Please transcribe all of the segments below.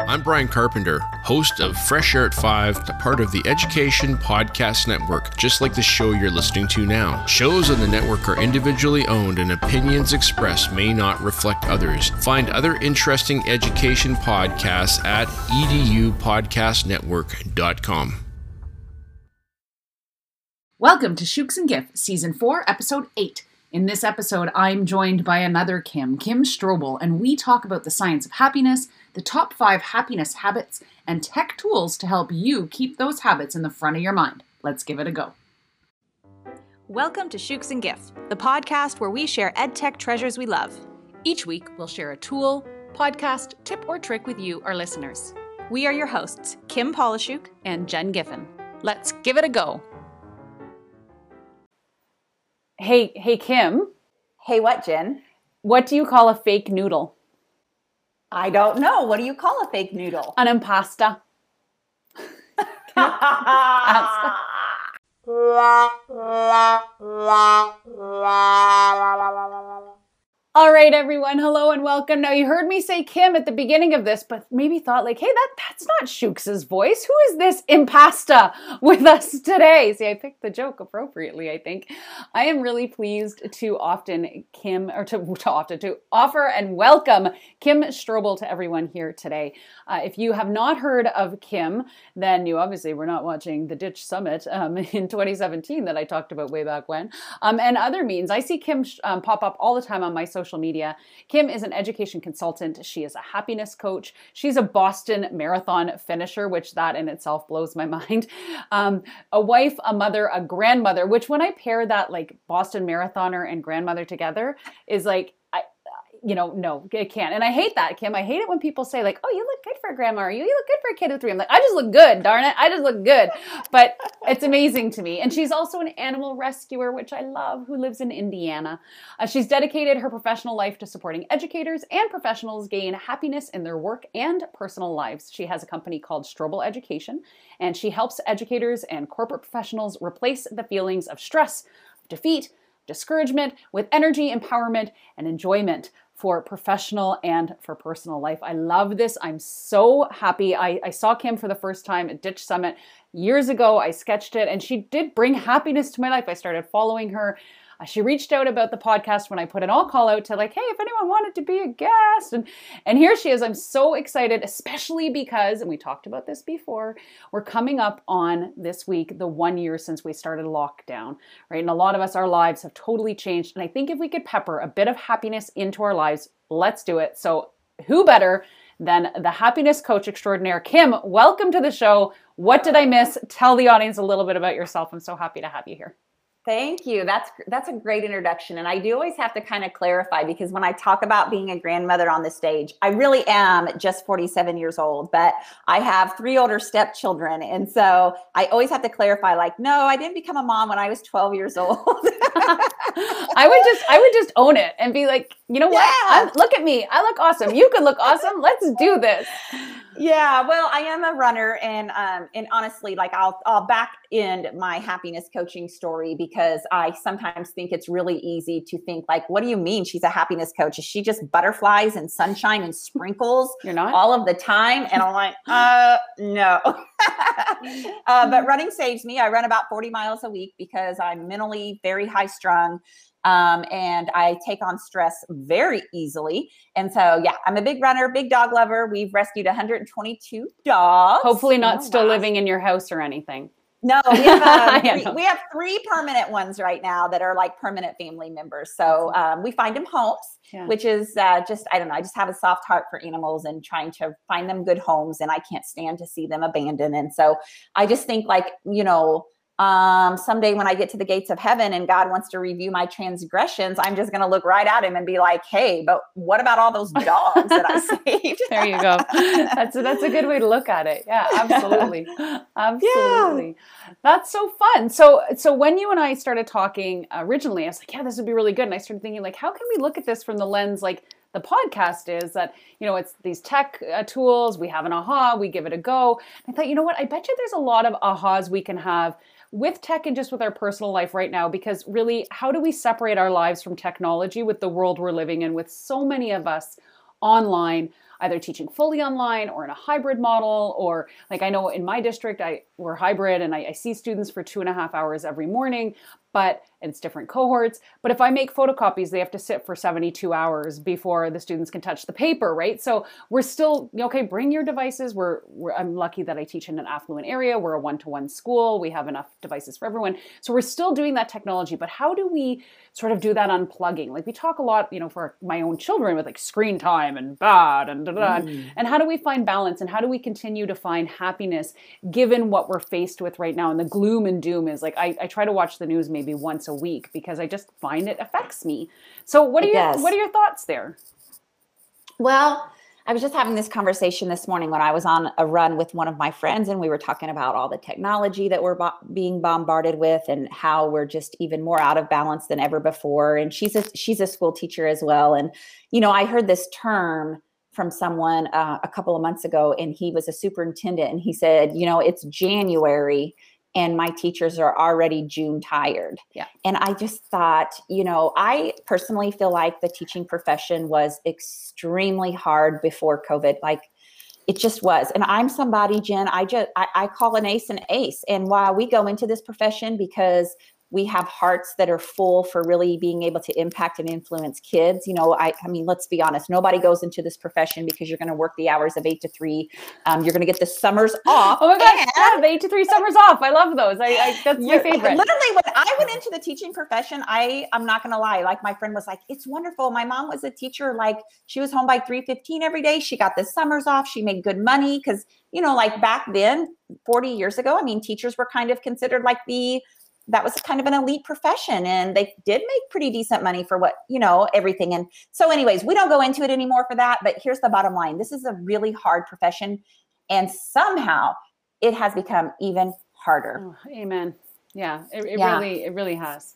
I'm Brian Carpenter, host of Fresh Air at 5, a part of the Education Podcast Network, just like the show you're listening to now. Shows on the network are individually owned and opinions expressed may not reflect others. Find other interesting education podcasts at edupodcastnetwork.com. Welcome to Shukes and Giff, Season 4, Episode 8. In this episode, I'm joined by another Kim, Kim Strobel, and we talk about the science of happiness, the top five happiness habits, and tech tools to help you keep those habits in the front of your mind. Let's give it a go. Welcome to Shukes and Giff, the podcast where we share ed tech treasures we love. Each week, we'll share a tool, podcast, tip, or trick with you, our listeners. We are your hosts, Kim Pollishuke and Jen Giffen. Let's give it a go. Hey, hey, Kim. Hey, what, Jen? What do you call a fake noodle? I don't know. What do you call a fake noodle? An impasta. All right, everyone. Hello and welcome. Now, you heard me say Kim at the beginning of this, but maybe thought like, hey, that that's not Shukes's voice. Who is this impasta with us today? See, I picked the joke appropriately, I think. I am really pleased to often Kim, or to, to often to offer and welcome Kim Strobel to everyone here today. Uh, if you have not heard of Kim, then you obviously were not watching the Ditch Summit um, in 2017 that I talked about way back when, um, and other means. I see Kim um, pop up all the time on my social social media. Kim is an education consultant. She is a happiness coach. She's a Boston Marathon finisher, which that in itself blows my mind. Um, a wife, a mother, a grandmother, which when I pair that like Boston Marathoner and grandmother together is like you know, no, it can't. And I hate that, Kim. I hate it when people say, like, oh, you look good for a grandma, or you, you look good for a kid of three. I'm like, I just look good, darn it. I just look good. But it's amazing to me. And she's also an animal rescuer, which I love, who lives in Indiana. Uh, she's dedicated her professional life to supporting educators and professionals gain happiness in their work and personal lives. She has a company called Strobel Education, and she helps educators and corporate professionals replace the feelings of stress, defeat, discouragement with energy, empowerment, and enjoyment for professional and for personal life. I love this. I'm so happy. I, I saw Kim for the first time at Ditch Summit years ago. I sketched it and she did bring happiness to my life. I started following her. Uh, she reached out about the podcast when I put an all call out to like, hey, if anyone wanted to be a guest, and and here she is. I'm so excited, especially because, and we talked about this before, we're coming up on this week the one year since we started lockdown, right? And a lot of us, our lives have totally changed. And I think if we could pepper a bit of happiness into our lives, let's do it. So who better? than the happiness coach extraordinaire. Kim, welcome to the show. What did I miss? Tell the audience a little bit about yourself. I'm so happy to have you here. Thank you. That's that's a great introduction, and I do always have to kind of clarify because when I talk about being a grandmother on the stage, I really am just 47 years old, but I have three older stepchildren, and so I always have to clarify, like, no, I didn't become a mom when I was 12 years old. I would just I would just own it and be like, you know what? Yeah. look at me. I look awesome. You could look awesome. Let's do this. Yeah, well, I am a runner, and um, and honestly, like I'll I'll back end my happiness coaching story because I sometimes think it's really easy to think like, what do you mean she's a happiness coach? Is she just butterflies and sunshine and sprinkles You're not? all of the time? And I'm like, uh, no. uh, but running saves me. I run about 40 miles a week because I'm mentally very high strung. Um, and I take on stress very easily. And so, yeah, I'm a big runner, big dog lover. We've rescued 122 dogs. Hopefully, not oh, still wow. living in your house or anything. No, we have, three, we have three permanent ones right now that are like permanent family members. So um, we find them homes, yeah. which is uh, just, I don't know, I just have a soft heart for animals and trying to find them good homes. And I can't stand to see them abandoned. And so I just think, like, you know, um, someday when I get to the gates of heaven and God wants to review my transgressions, I'm just going to look right at him and be like, "Hey, but what about all those dogs that I saved?" there you go. That's a, that's a good way to look at it. Yeah, absolutely, absolutely. Yeah. That's so fun. So so when you and I started talking originally, I was like, "Yeah, this would be really good," and I started thinking like, "How can we look at this from the lens like?" the podcast is that you know it's these tech uh, tools we have an aha we give it a go i thought you know what i bet you there's a lot of ahas we can have with tech and just with our personal life right now because really how do we separate our lives from technology with the world we're living in with so many of us online either teaching fully online or in a hybrid model, or like I know in my district, I we're hybrid and I, I see students for two and a half hours every morning, but and it's different cohorts. But if I make photocopies, they have to sit for 72 hours before the students can touch the paper, right? So we're still okay. Bring your devices. We're, we're I'm lucky that I teach in an affluent area. We're a one-to-one school. We have enough devices for everyone. So we're still doing that technology. But how do we sort of do that unplugging? Like we talk a lot, you know, for my own children with like screen time and bad and da, da, mm. and how do we find balance and how do we continue to find happiness given what we're faced with right now and the gloom and doom is like I, I try to watch the news maybe once a week because I just find it affects me. So what are your what are your thoughts there? Well, I was just having this conversation this morning when I was on a run with one of my friends, and we were talking about all the technology that we're bo- being bombarded with, and how we're just even more out of balance than ever before. And she's a she's a school teacher as well, and you know I heard this term from someone uh, a couple of months ago, and he was a superintendent, and he said, you know, it's January and my teachers are already June tired. Yeah. And I just thought, you know, I personally feel like the teaching profession was extremely hard before COVID. Like it just was. And I'm somebody, Jen, I just I, I call an ace an ace. And while we go into this profession because we have hearts that are full for really being able to impact and influence kids. You know, I, I mean, let's be honest. Nobody goes into this profession because you're going to work the hours of eight to three. Um, you're going to get the summers off. Oh my gosh, yeah, eight to three summers off. I love those. I, I that's my favorite. Literally, when I went into the teaching profession, I I'm not going to lie. Like my friend was like, it's wonderful. My mom was a teacher. Like she was home by three fifteen every day. She got the summers off. She made good money because you know, like back then, 40 years ago, I mean, teachers were kind of considered like the that was kind of an elite profession and they did make pretty decent money for what you know everything. And so anyways we don't go into it anymore for that but here's the bottom line. This is a really hard profession and somehow it has become even harder. Oh, amen. Yeah it, it yeah. really it really has.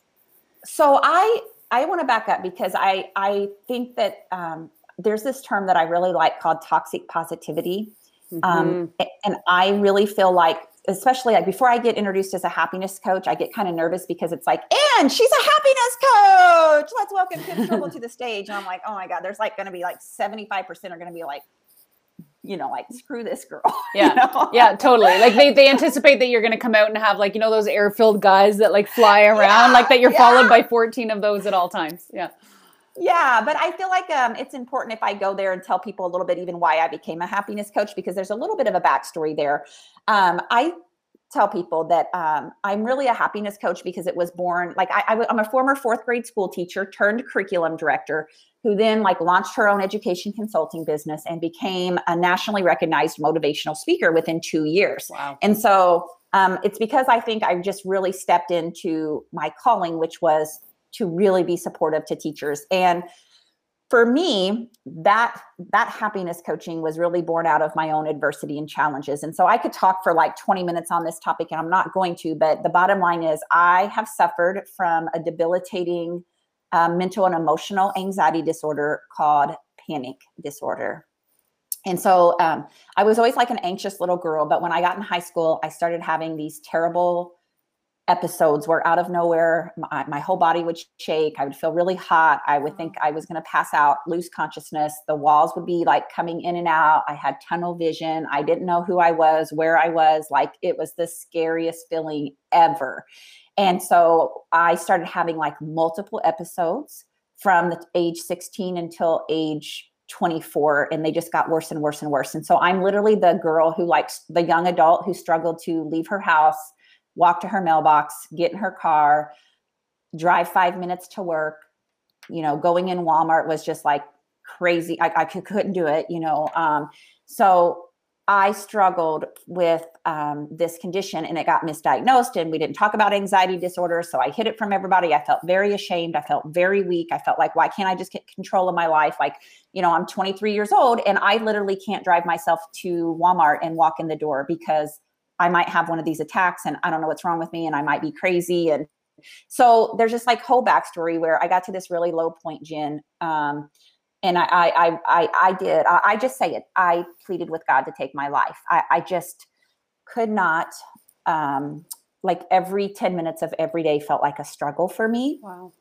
So i i want to back up because i i think that um, there's this term that i really like called toxic positivity. Um, mm-hmm. um, and i really feel like especially like before I get introduced as a happiness coach, I get kind of nervous because it's like, and she's a happiness coach. Let's welcome Kim Strobel to the stage. And I'm like, oh my God, there's like going to be like 75% are going to be like, you know, like screw this girl. Yeah. You know? Yeah, totally. Like they, they anticipate that you're going to come out and have like, you know, those air filled guys that like fly around, yeah, like that you're yeah. followed by 14 of those at all times. Yeah. Yeah, but I feel like um, it's important if I go there and tell people a little bit even why I became a happiness coach because there's a little bit of a backstory there. Um, I tell people that um, I'm really a happiness coach because it was born like I, I, I'm a former fourth grade school teacher turned curriculum director who then like launched her own education consulting business and became a nationally recognized motivational speaker within two years. Wow. And so um, it's because I think I just really stepped into my calling, which was to really be supportive to teachers. And for me, that that happiness coaching was really born out of my own adversity and challenges. And so I could talk for like 20 minutes on this topic, and I'm not going to. But the bottom line is, I have suffered from a debilitating uh, mental and emotional anxiety disorder called panic disorder. And so um, I was always like an anxious little girl. But when I got in high school, I started having these terrible episodes where out of nowhere. My, my, whole body would shake. I would feel really hot. I would think i was going to pass out lose consciousness. The walls would be like coming in and out. I had tunnel vision. I didn't know who i was where i was. Like it was the scariest feeling ever. And so i started having like multiple episodes from the age 16 until age 24 and they just got worse and worse and worse. And so i'm literally the girl who likes the young adult who struggled to leave her house walk to her mailbox, get in her car, drive five minutes to work. You know, going in Walmart was just like crazy. I, I couldn't do it, you know. Um, so I struggled with um, this condition and it got misdiagnosed, and we didn't talk about anxiety disorder. So I hid it from everybody. I felt very ashamed. I felt very weak. I felt like, why can't I just get control of my life? Like, you know, I'm 23 years old and I literally can't drive myself to Walmart and walk in the door because I might have one of these attacks and I don't know what's wrong with me and I might be crazy. And so there's just like whole backstory where I got to this really low point, Jen. Um, and I, I, I, I, did, I, I, just say it. I pleaded with God to take my life. I, I just could not, um, like every 10 minutes of every day felt like a struggle for me. Wow.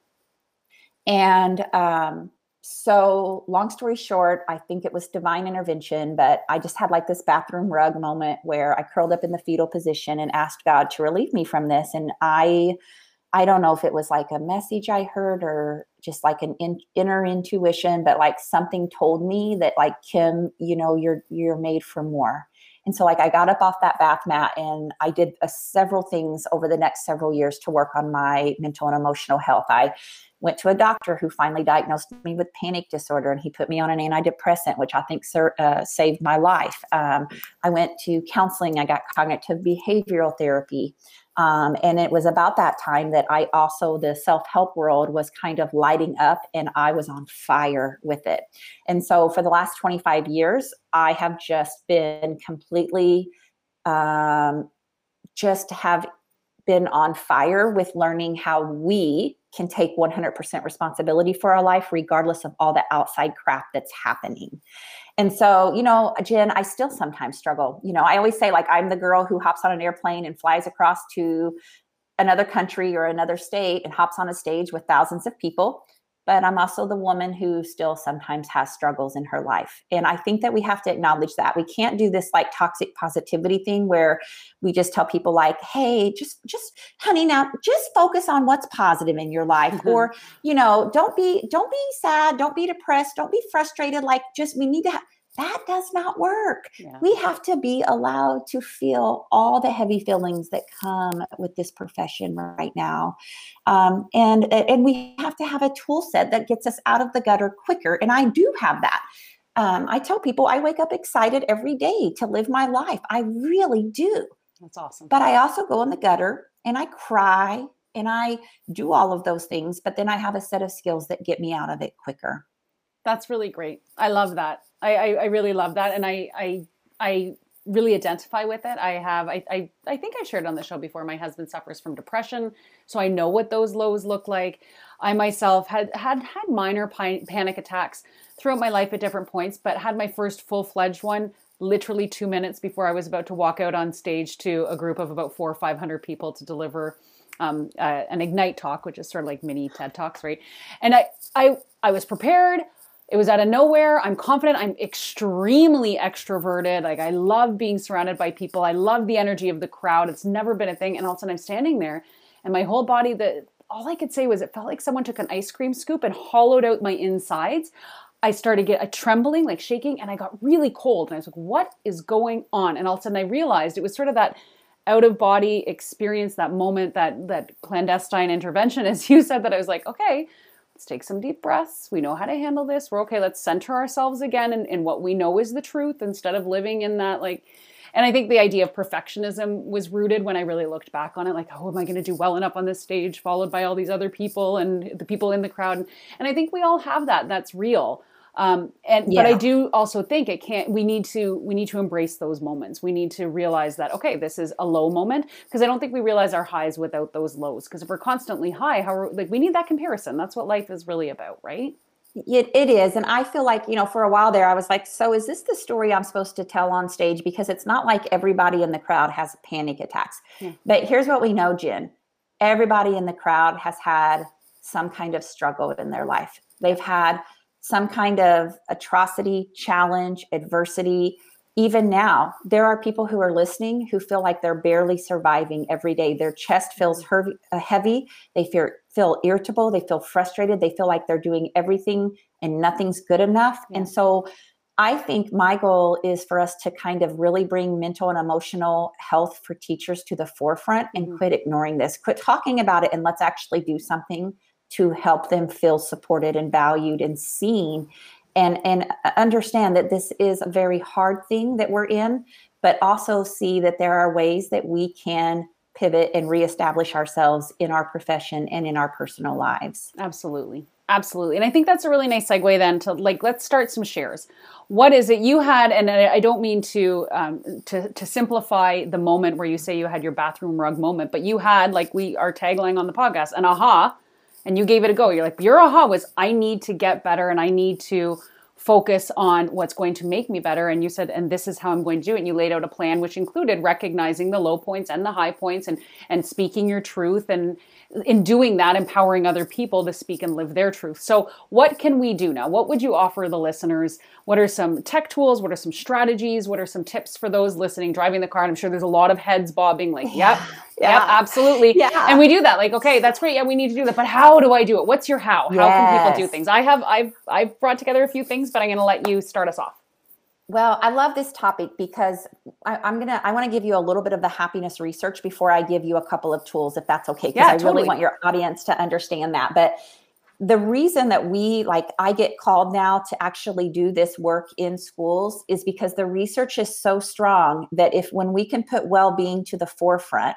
And, um, so long story short, I think it was divine intervention, but I just had like this bathroom rug moment where I curled up in the fetal position and asked God to relieve me from this. And I, I don't know if it was like a message I heard or just like an in, inner intuition, but like something told me that like Kim, you know, you're you're made for more. And so like I got up off that bath mat and I did uh, several things over the next several years to work on my mental and emotional health. I went to a doctor who finally diagnosed me with panic disorder and he put me on an antidepressant which i think uh, saved my life. Um, i went to counseling. I got cognitive behavioral therapy um, and it was about that time that i also the self-help world was kind of lighting up and i was on fire with it and so for the last 25 years i have just been completely um, just have been on fire with learning how we can take 100% responsibility for our life, regardless of all the outside crap that's happening. And so, you know, Jen, I still sometimes struggle. You know, I always say, like, I'm the girl who hops on an airplane and flies across to another country or another state and hops on a stage with thousands of people but I'm also the woman who still sometimes has struggles in her life. And I think that we have to acknowledge that. We can't do this like toxic positivity thing where we just tell people like, "Hey, just just honey now just focus on what's positive in your life." Mm-hmm. Or, you know, don't be don't be sad, don't be depressed, don't be frustrated like just we need to have that does not work. Yeah. We have to be allowed to feel all the heavy feelings that come with this profession right now. Um, and, and we have to have a tool set that gets us out of the gutter quicker. And I do have that. Um, I tell people I wake up excited every day to live my life. I really do. That's awesome. But I also go in the gutter and I cry and I do all of those things. But then I have a set of skills that get me out of it quicker. That's really great. I love that. I, I, I really love that, and I I I really identify with it. I have I, I I think I shared on the show before. My husband suffers from depression, so I know what those lows look like. I myself had had had minor panic attacks throughout my life at different points, but had my first full fledged one literally two minutes before I was about to walk out on stage to a group of about four or five hundred people to deliver um, uh, an ignite talk, which is sort of like mini TED talks, right? And I I I was prepared. It was out of nowhere. I'm confident. I'm extremely extroverted. Like I love being surrounded by people. I love the energy of the crowd. It's never been a thing. And all of a sudden I'm standing there and my whole body that all I could say was it felt like someone took an ice cream scoop and hollowed out my insides. I started get a trembling, like shaking, and I got really cold. And I was like, what is going on? And all of a sudden I realized it was sort of that out of body experience, that moment, that that clandestine intervention, as you said, that I was like, okay, let's take some deep breaths. We know how to handle this. We're okay. Let's center ourselves again in, in what we know is the truth instead of living in that like and I think the idea of perfectionism was rooted when I really looked back on it, like, oh, am I going to do well enough on this stage, followed by all these other people and the people in the crowd? And I think we all have that. That's real. Um, and yeah. but I do also think it can't. We need to we need to embrace those moments. We need to realize that okay, this is a low moment because I don't think we realize our highs without those lows. Because if we're constantly high, how are, like we need that comparison. That's what life is really about, right? It, it is. And I feel like, you know, for a while there, I was like, so is this the story I'm supposed to tell on stage? Because it's not like everybody in the crowd has panic attacks. Yeah. But here's what we know, Jen everybody in the crowd has had some kind of struggle in their life. They've had some kind of atrocity, challenge, adversity. Even now, there are people who are listening who feel like they're barely surviving every day. Their chest feels mm-hmm. uh, heavy. They feel, feel irritable. They feel frustrated. They feel like they're doing everything and nothing's good enough. Yeah. And so I think my goal is for us to kind of really bring mental and emotional health for teachers to the forefront and mm-hmm. quit ignoring this, quit talking about it, and let's actually do something to help them feel supported and valued and seen. And and understand that this is a very hard thing that we're in but also see that there are ways that we can pivot and reestablish ourselves in our profession and in our personal lives. Absolutely. Absolutely. And i think that's a really nice segue then to like let's start some shares. What is it you had and i don't mean to um, to to simplify the moment where you say you had your bathroom rug moment but you had like we are tagline on the podcast an aha and you gave it a go. You're like, your aha was, I need to get better and I need to focus on what's going to make me better. And you said, and this is how I'm going to do it. And you laid out a plan which included recognizing the low points and the high points and and speaking your truth and in doing that, empowering other people to speak and live their truth. So, what can we do now? What would you offer the listeners? What are some tech tools? What are some strategies? What are some tips for those listening, driving the car? And I'm sure there's a lot of heads bobbing, like, yep, yeah. yep, absolutely. Yeah. And we do that. Like, okay, that's great. Yeah, we need to do that. But how do I do it? What's your how? How yes. can people do things? I have, I've, I've brought together a few things, but I'm going to let you start us off. Well, I love this topic because I, am gonna I want to give you a little bit of the happiness research before I give you a couple of tools, if that's okay. Because yeah, I totally. really want your audience to understand that. But the reason that we like I get called now to actually do this work in schools is because the research is so strong that if when we can put well-being to the forefront,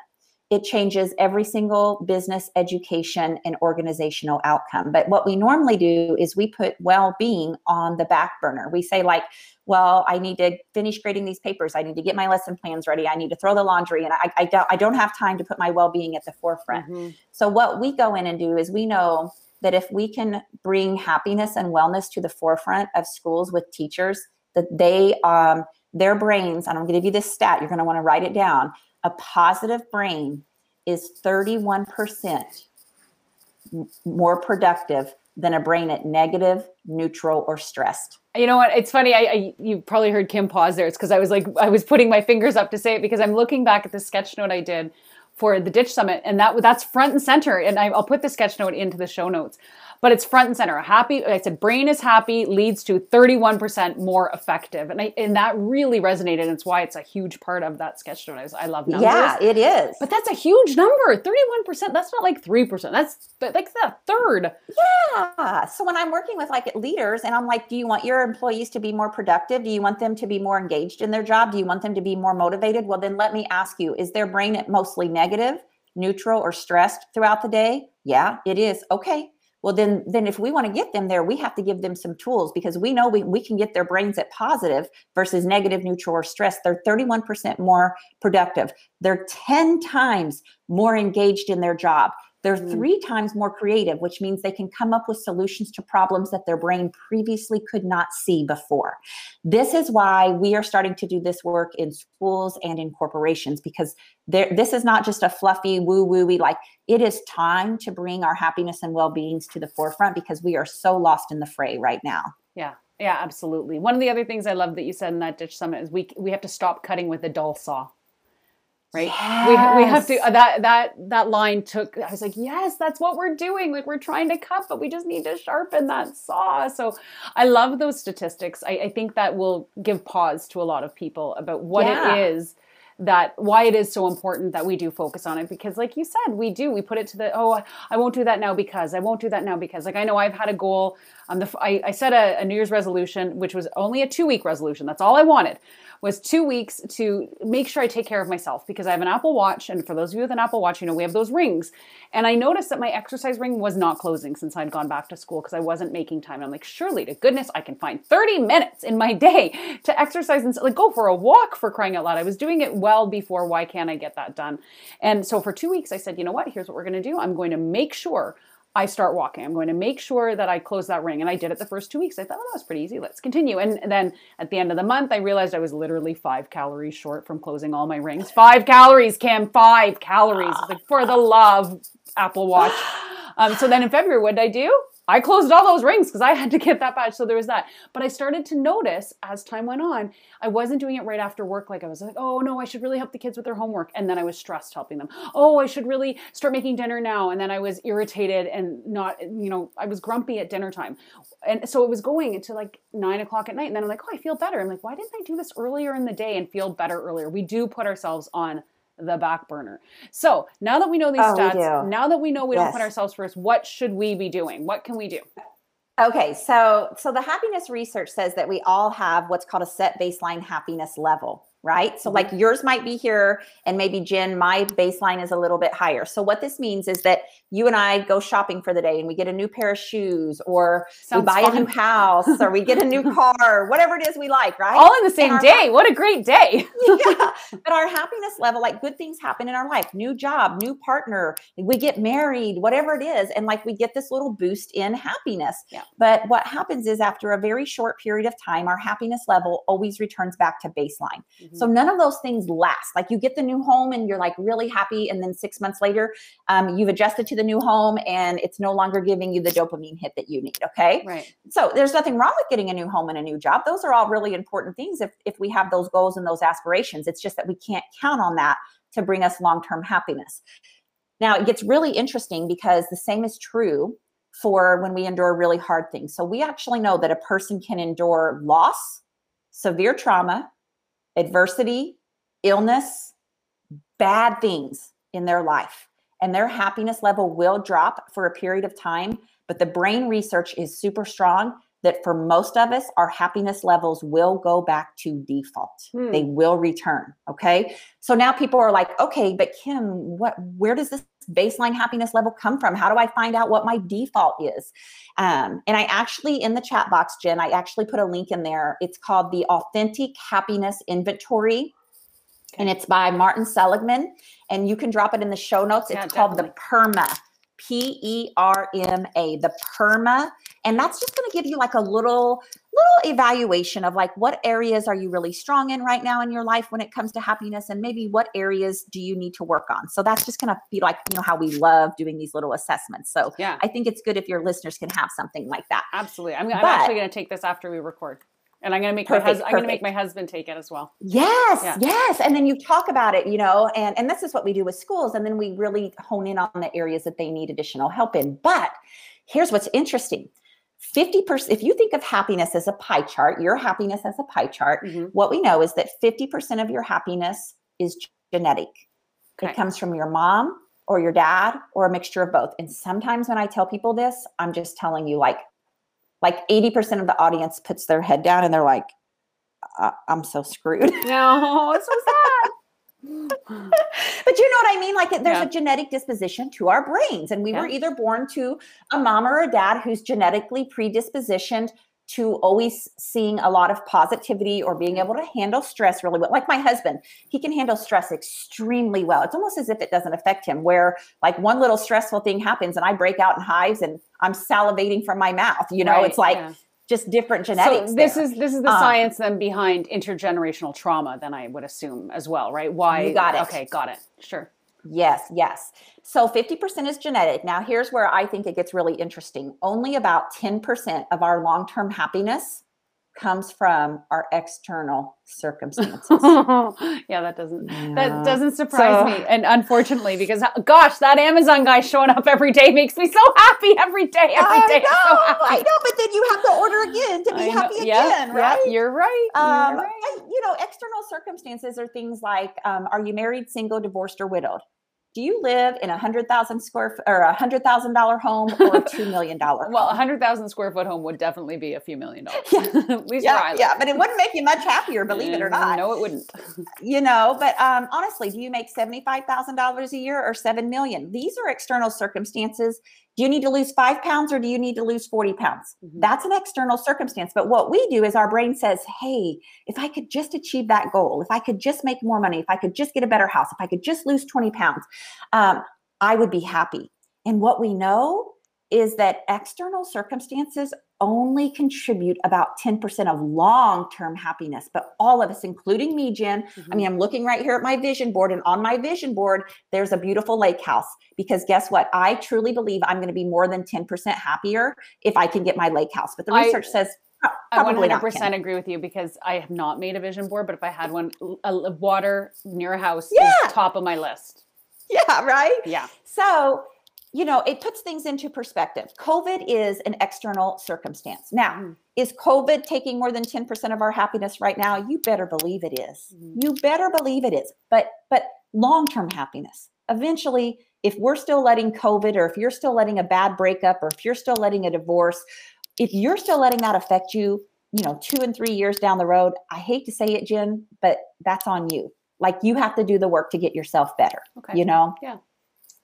it changes every single business, education, and organizational outcome. But what we normally do is we put well being on the back burner. We say, like, well, I need to finish grading these papers. I need to get my lesson plans ready. I need to throw the laundry, and I, I don't, I don't have time to put my well being at the forefront. Mm-hmm. So, what we go in and do is we know that if we can bring happiness and wellness to the forefront of schools with teachers, that they, um, their brains, and I'm going to give you this stat, you're going to want to write it down a positive brain is 31% more productive than a brain at negative, neutral, or stressed. You know what? It's funny. I, I you probably heard Kim pause there. It's because I was like I was putting my fingers up to say it because I'm looking back at the sketch note I did for the Ditch Summit, and that that's front and center. And I, I'll put the sketch note into the show notes but it's front and center. Happy, I said, brain is happy leads to 31% more effective. And, I, and that really resonated. And it's why it's a huge part of that sketch note. I, I love numbers. Yeah, it is. But that's a huge number. 31%. That's not like 3%. That's like the third. Yeah. So when I'm working with like leaders and I'm like, do you want your employees to be more productive? Do you want them to be more engaged in their job? Do you want them to be more motivated? Well, then let me ask you, is their brain mostly negative, neutral, or stressed throughout the day? Yeah, it is. Okay well then then if we want to get them there we have to give them some tools because we know we, we can get their brains at positive versus negative neutral or stress. They're 31% more productive. They're 10 times more engaged in their job they're mm. three times more creative, which means they can come up with solutions to problems that their brain previously could not see before. This is why we are starting to do this work in schools and in corporations because this is not just a fluffy woo woo like it is time to bring our happiness and well beings to the forefront because we are so lost in the fray right now. Yeah. Yeah, absolutely. One of the other things I love that you said in that ditch summit is we we have to stop cutting with a dull saw right? Yes. we, we have to uh, that that that line took i was like yes that's what we're doing like we're trying to cut but we just need to sharpen that saw. So i love those statistics. I, I think that will give pause to a lot of people about what yeah. it is that why it is so important that we do focus on it because like you said we do we put it to the oh i won't do that now because i won't do that now because. Like i know i've had a goal um, the, I, I set a, a new year's resolution which was only a two week resolution that's all i wanted was two weeks to make sure I take care of myself because I have an Apple Watch. And for those of you with an Apple Watch, you know, we have those rings. And I noticed that my exercise ring was not closing since I'd gone back to school because I wasn't making time. And I'm like, surely to goodness, I can find 30 minutes in my day to exercise and like go for a walk for crying out loud. I was doing it well before. Why can't I get that done? And so for two weeks, I said, you know what? Here's what we're going to do. I'm going to make sure I start walking. I'm going to make sure that I close that ring. And I did it the first two weeks. I thought, oh, that was pretty easy. Let's continue. And then at the end of the month, I realized I was literally five calories short from closing all my rings. Five calories, Kim, five calories. Like, for the love, Apple Watch. Um, so then in February, what did I do? I closed all those rings because I had to get that badge. So there was that. But I started to notice as time went on, I wasn't doing it right after work. Like I was like, oh no, I should really help the kids with their homework. And then I was stressed helping them. Oh, I should really start making dinner now. And then I was irritated and not, you know, I was grumpy at dinner time. And so it was going into like nine o'clock at night. And then I'm like, oh, I feel better. I'm like, why didn't I do this earlier in the day and feel better earlier? We do put ourselves on the back burner. So now that we know these oh, stats, now that we know we yes. don't put ourselves first, what should we be doing? What can we do? Okay, so so the happiness research says that we all have what's called a set baseline happiness level. Right? So, like yours might be here, and maybe Jen, my baseline is a little bit higher. So, what this means is that you and I go shopping for the day and we get a new pair of shoes, or Sounds we buy fun. a new house, or we get a new car, whatever it is we like, right? All in the same day. what a great day. yeah. But our happiness level, like good things happen in our life new job, new partner, we get married, whatever it is. And like we get this little boost in happiness. Yeah. But what happens is after a very short period of time, our happiness level always returns back to baseline. Mm-hmm. So none of those things last. Like you get the new home and you're like really happy. And then six months later, um, you've adjusted to the new home and it's no longer giving you the dopamine hit that you need. Okay. Right. So there's nothing wrong with getting a new home and a new job. Those are all really important things if, if we have those goals and those aspirations. It's just that we can't count on that to bring us long term happiness. Now, it gets really interesting because the same is true for when we endure really hard things. So, we actually know that a person can endure loss, severe trauma, adversity, illness, bad things in their life, and their happiness level will drop for a period of time. But the brain research is super strong that for most of us, our happiness levels will go back to default. Hmm. They will return. Okay. So now people are like, okay, but Kim, what where does this baseline happiness level come from? How do I find out what my default is? Um, and I actually in the chat box, Jen, I actually put a link in there. It's called the Authentic Happiness Inventory. And it's by Martin Seligman. And you can drop it in the show notes. It's yeah, called the PERMA P E R M A, the PERMA. And that's just going to give you like a little little evaluation of like what areas are you really strong in right now in your life when it comes to happiness and maybe what areas do you need to work on. So that's just going to be like, you know, how we love doing these little assessments. So yeah. I think it's good if your listeners can have something like that. Absolutely. I'm, I'm actually going to take this after we record. And I'm gonna make perfect, my husband. I'm gonna make my husband take it as well. Yes, yeah. yes. And then you talk about it, you know, and and this is what we do with schools, and then we really hone in on the areas that they need additional help in. But here's what's interesting: 50%, if you think of happiness as a pie chart, your happiness as a pie chart, mm-hmm. what we know is that 50% of your happiness is genetic. Okay. It comes from your mom or your dad or a mixture of both. And sometimes when I tell people this, I'm just telling you like like 80% of the audience puts their head down and they're like, I'm so screwed. No, it's so sad. but you know what I mean? Like there's yeah. a genetic disposition to our brains. And we yeah. were either born to a mom or a dad who's genetically predispositioned to always seeing a lot of positivity or being able to handle stress really well. Like my husband, he can handle stress extremely well. It's almost as if it doesn't affect him, where like one little stressful thing happens and I break out in hives and I'm salivating from my mouth. You know, right, it's like yeah. just different genetics. So this there. is this is the um, science then behind intergenerational trauma, then I would assume as well, right? Why you got it. Okay, got it. Sure. Yes, yes. So 50% is genetic. Now, here's where I think it gets really interesting. Only about 10% of our long term happiness comes from our external circumstances. yeah, that doesn't yeah. that doesn't surprise so, me. And unfortunately, because gosh, that Amazon guy showing up every day makes me so happy every day. Every I day, know, so I know, but then you have to order again to be happy again, right? You're right. Um, you're right. you know, external circumstances are things like: um, Are you married, single, divorced, or widowed? Do you live in a hundred thousand square foot or a hundred thousand dollar home or a two million dollar? well, a hundred thousand square foot home would definitely be a few million dollars. Yeah, At least yeah, yeah, but it wouldn't make you much happier, believe it or not. No, it wouldn't. you know, but um, honestly, do you make seventy five thousand dollars a year or seven million? These are external circumstances do you need to lose five pounds or do you need to lose 40 pounds? Mm-hmm. That's an external circumstance. But what we do is our brain says, hey, if I could just achieve that goal, if I could just make more money, if I could just get a better house, if I could just lose 20 pounds, um, I would be happy. And what we know is that external circumstances only contribute about 10% of long term happiness. But all of us, including me, Jen, mm-hmm. I mean, I'm looking right here at my vision board, and on my vision board, there's a beautiful lake house. Because guess what? I truly believe I'm going to be more than 10% happier if I can get my lake house. But the research I, says, I 100% not, agree with you because I have not made a vision board, but if I had one, a, water near a house yeah. is top of my list. Yeah, right? Yeah. So you know, it puts things into perspective. COVID is an external circumstance. Now, mm. is COVID taking more than 10% of our happiness right now? You better believe it is. Mm. You better believe it is. But but long-term happiness. Eventually, if we're still letting COVID or if you're still letting a bad breakup or if you're still letting a divorce, if you're still letting that affect you, you know, two and three years down the road, I hate to say it, Jen, but that's on you. Like you have to do the work to get yourself better. Okay. You know? Yeah.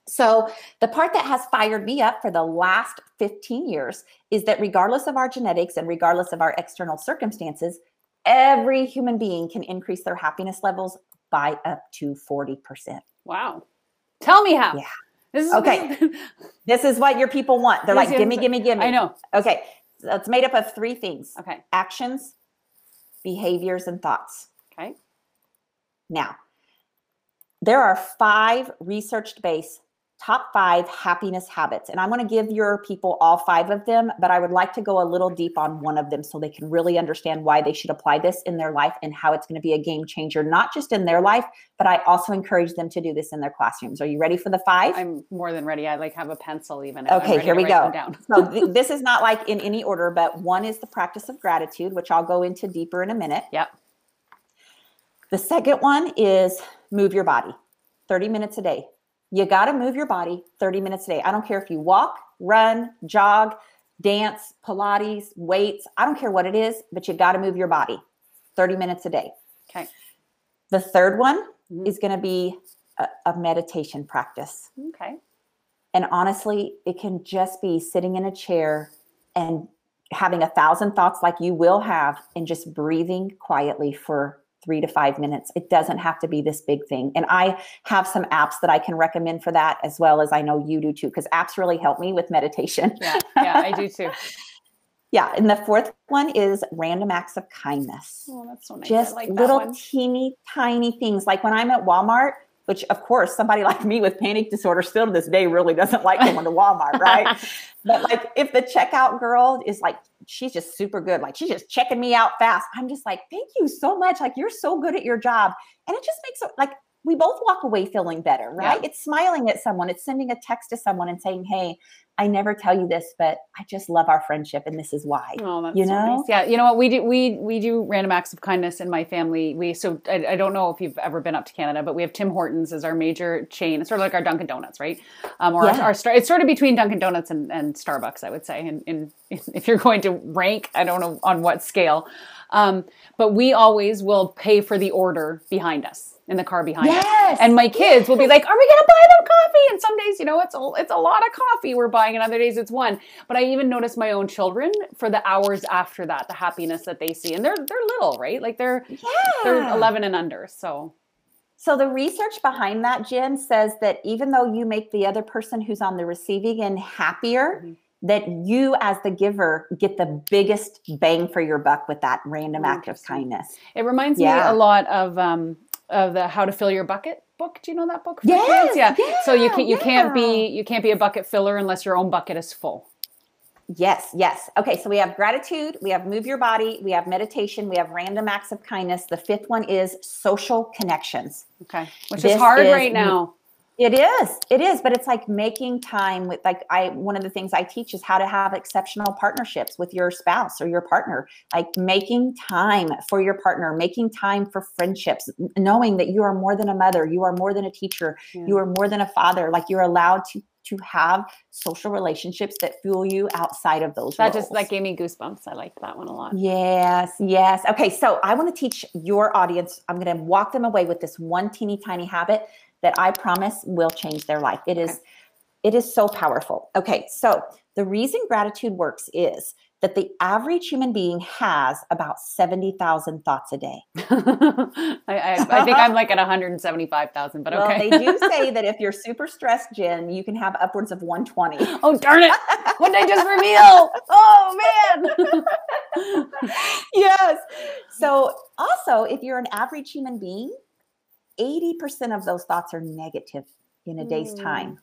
So, the part that has fired me up for the last 15 years is that regardless of our genetics and regardless of our external circumstances, every human being can increase their happiness levels by up to 40%. Wow. Tell me how. Yeah. This is okay. this is what your people want. They're like, gimme, gimme, gimme. I know. Okay. So it's made up of three things. Okay. Actions, behaviors, and thoughts. Okay. Now, there are five research based top five happiness habits. And I'm going to give your people all five of them, but I would like to go a little deep on one of them so they can really understand why they should apply this in their life and how it's going to be a game changer, not just in their life, but I also encourage them to do this in their classrooms. Are you ready for the five? I'm more than ready. I like have a pencil even. Okay, here we go. so th- this is not like in any order, but one is the practice of gratitude, which I'll go into deeper in a minute. Yep. The second one is move your body 30 minutes a day you got to move your body 30 minutes a day. I don't care if you walk, run, jog, dance, Pilates, weights. I don't care what it is, but you got to move your body 30 minutes a day. Okay. The third one mm-hmm. is going to be a, a meditation practice. Okay. And honestly, it can just be sitting in a chair and having a thousand thoughts like you will have and just breathing quietly for three to five minutes. It doesn't have to be this big thing. And I have some apps that I can recommend for that as well as I know you do too, because apps really help me with meditation. Yeah, yeah, I do too. yeah. And the fourth one is random acts of kindness. Oh, that's so nice. Just like little one. teeny tiny things. Like when I'm at Walmart, which of course somebody like me with panic disorder still to this day really doesn't like going to Walmart, right? but like if the checkout girl is like she's just super good. Like she's just checking me out fast. I'm just like, thank you so much. Like you're so good at your job. And it just makes it like we both walk away feeling better, right? Yeah. It's smiling at someone, it's sending a text to someone and saying, Hey, I never tell you this, but I just love our friendship and this is why. Oh, that's you know? So nice. Yeah, you know what? We do we we do random acts of kindness in my family. We so I, I, don't know if you've ever been up to Canada, but we have Tim Hortons as our major chain. It's sort of like our Dunkin' Donuts, right? Um, or yeah. our, our it's sort of between Dunkin' Donuts and, and Starbucks, I would say. And, and if you're going to rank, I don't know on what scale. Um, but we always will pay for the order behind us in the car behind yes. us. And my kids yes. will be like, "Are we going to buy them coffee?" And some days, you know, it's a, it's a lot of coffee we're buying, and other days it's one. But I even notice my own children for the hours after that, the happiness that they see, and they're they're little, right? Like they're yeah. they're 11 and under, so. So the research behind that, Jen, says that even though you make the other person who's on the receiving end happier. Mm-hmm that you as the giver get the biggest bang for your buck with that random act of kindness. It reminds yeah. me a lot of um, of the How to Fill Your Bucket book. Do you know that book? Yes, yeah. yeah. So you can you yeah. can't be you can't be a bucket filler unless your own bucket is full. Yes, yes. Okay, so we have gratitude, we have move your body, we have meditation, we have random acts of kindness. The fifth one is social connections. Okay, which this is hard is, right now. It is. It is, but it's like making time with like I one of the things I teach is how to have exceptional partnerships with your spouse or your partner. Like making time for your partner, making time for friendships, knowing that you are more than a mother, you are more than a teacher, yeah. you are more than a father. Like you're allowed to to have social relationships that fuel you outside of those. That roles. just that gave me goosebumps. I liked that one a lot. Yes, yes. Okay, so I want to teach your audience. I'm going to walk them away with this one teeny tiny habit that I promise will change their life. It is, okay. it is so powerful. Okay, so the reason gratitude works is that the average human being has about 70,000 thoughts a day. I, I, I, think I'm like at 175,000, but okay. Well, they do say that if you're super stressed, Jen, you can have upwards of 120. Oh, darn it. what did I just reveal? Oh, man. yes. So, also, if you're an average human being, 80% of those thoughts are negative in a day's mm. time,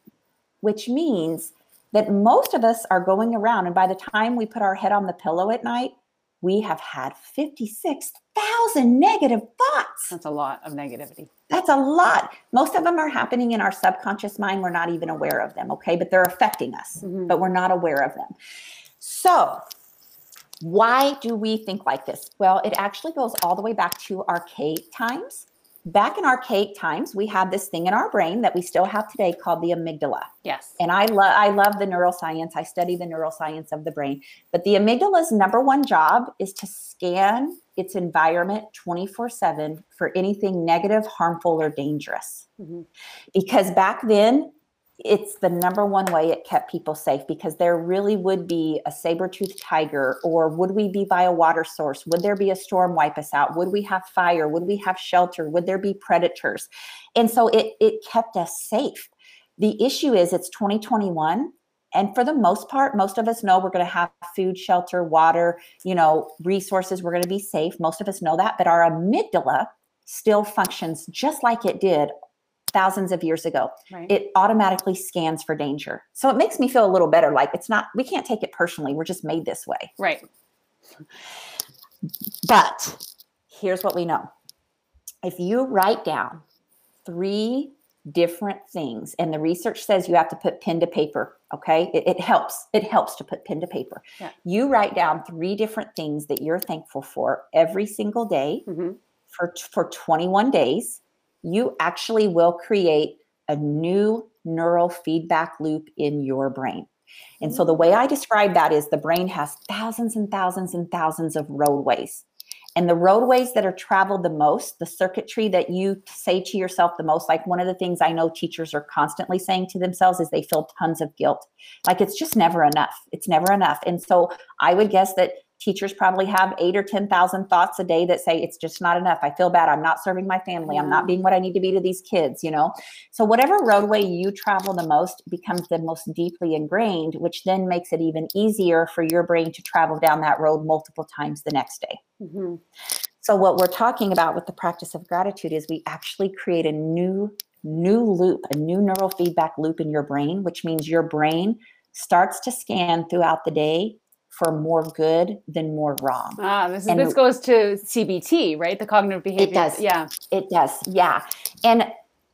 which means that most of us are going around. And by the time we put our head on the pillow at night, we have had 56,000 negative thoughts. That's a lot of negativity. That's a lot. Most of them are happening in our subconscious mind. We're not even aware of them, okay? But they're affecting us, mm-hmm. but we're not aware of them. So, why do we think like this? Well, it actually goes all the way back to archaic times back in archaic times, we had this thing in our brain that we still have today called the amygdala. Yes. And I love I love the neuroscience. I study the neuroscience of the brain. But the amygdala's number one job is to scan its environment 24/7 for anything negative, harmful or dangerous. Mm-hmm. Because back then it's the number one way it kept people safe because there really would be a saber-toothed tiger or would we be by a water source? Would there be a storm wipe us out? Would we have fire? Would we have shelter? Would there be predators? And so it it kept us safe. The issue is it's 2021 and for the most part most of us know we're going to have food shelter water you know resources we're going to be safe. Most of us know that but our amygdala still functions just like it did thousands of years ago. Right. It automatically scans for danger. So it makes me feel a little better. Like it's not, we can't take it personally. We're just made this way. Right. But here's what we know if you write down three different things and the research says you have to put pen to paper okay it, it helps it helps to put pen to paper yeah. you write down three different things that you're thankful for every single day mm-hmm. for for 21 days you actually will create a new neural feedback loop in your brain. And so the way I describe that is the brain has thousands and thousands and thousands of roadways. And the roadways that are traveled the most, the circuitry that you say to yourself the most, like one of the things I know teachers are constantly saying to themselves is they feel tons of guilt. Like it's just never enough. It's never enough. And so I would guess that teachers probably have eight or 10,000 thoughts a day that say, it's just not enough. I feel bad. I'm not serving my family. I'm not being what I need to be to these kids, you know? So, whatever roadway you travel the most becomes the most deeply ingrained, which then makes it even easier for your brain to travel down that road multiple times the next day. Mm-hmm. So, what we're talking about with the practice of gratitude is we actually create a new new loop, a new neural feedback loop in your brain, which means your brain starts to scan throughout the day for more good than more wrong. Ah, this, is, this goes to CBT, right? The cognitive behavior. It does. Yeah. It does. Yeah. And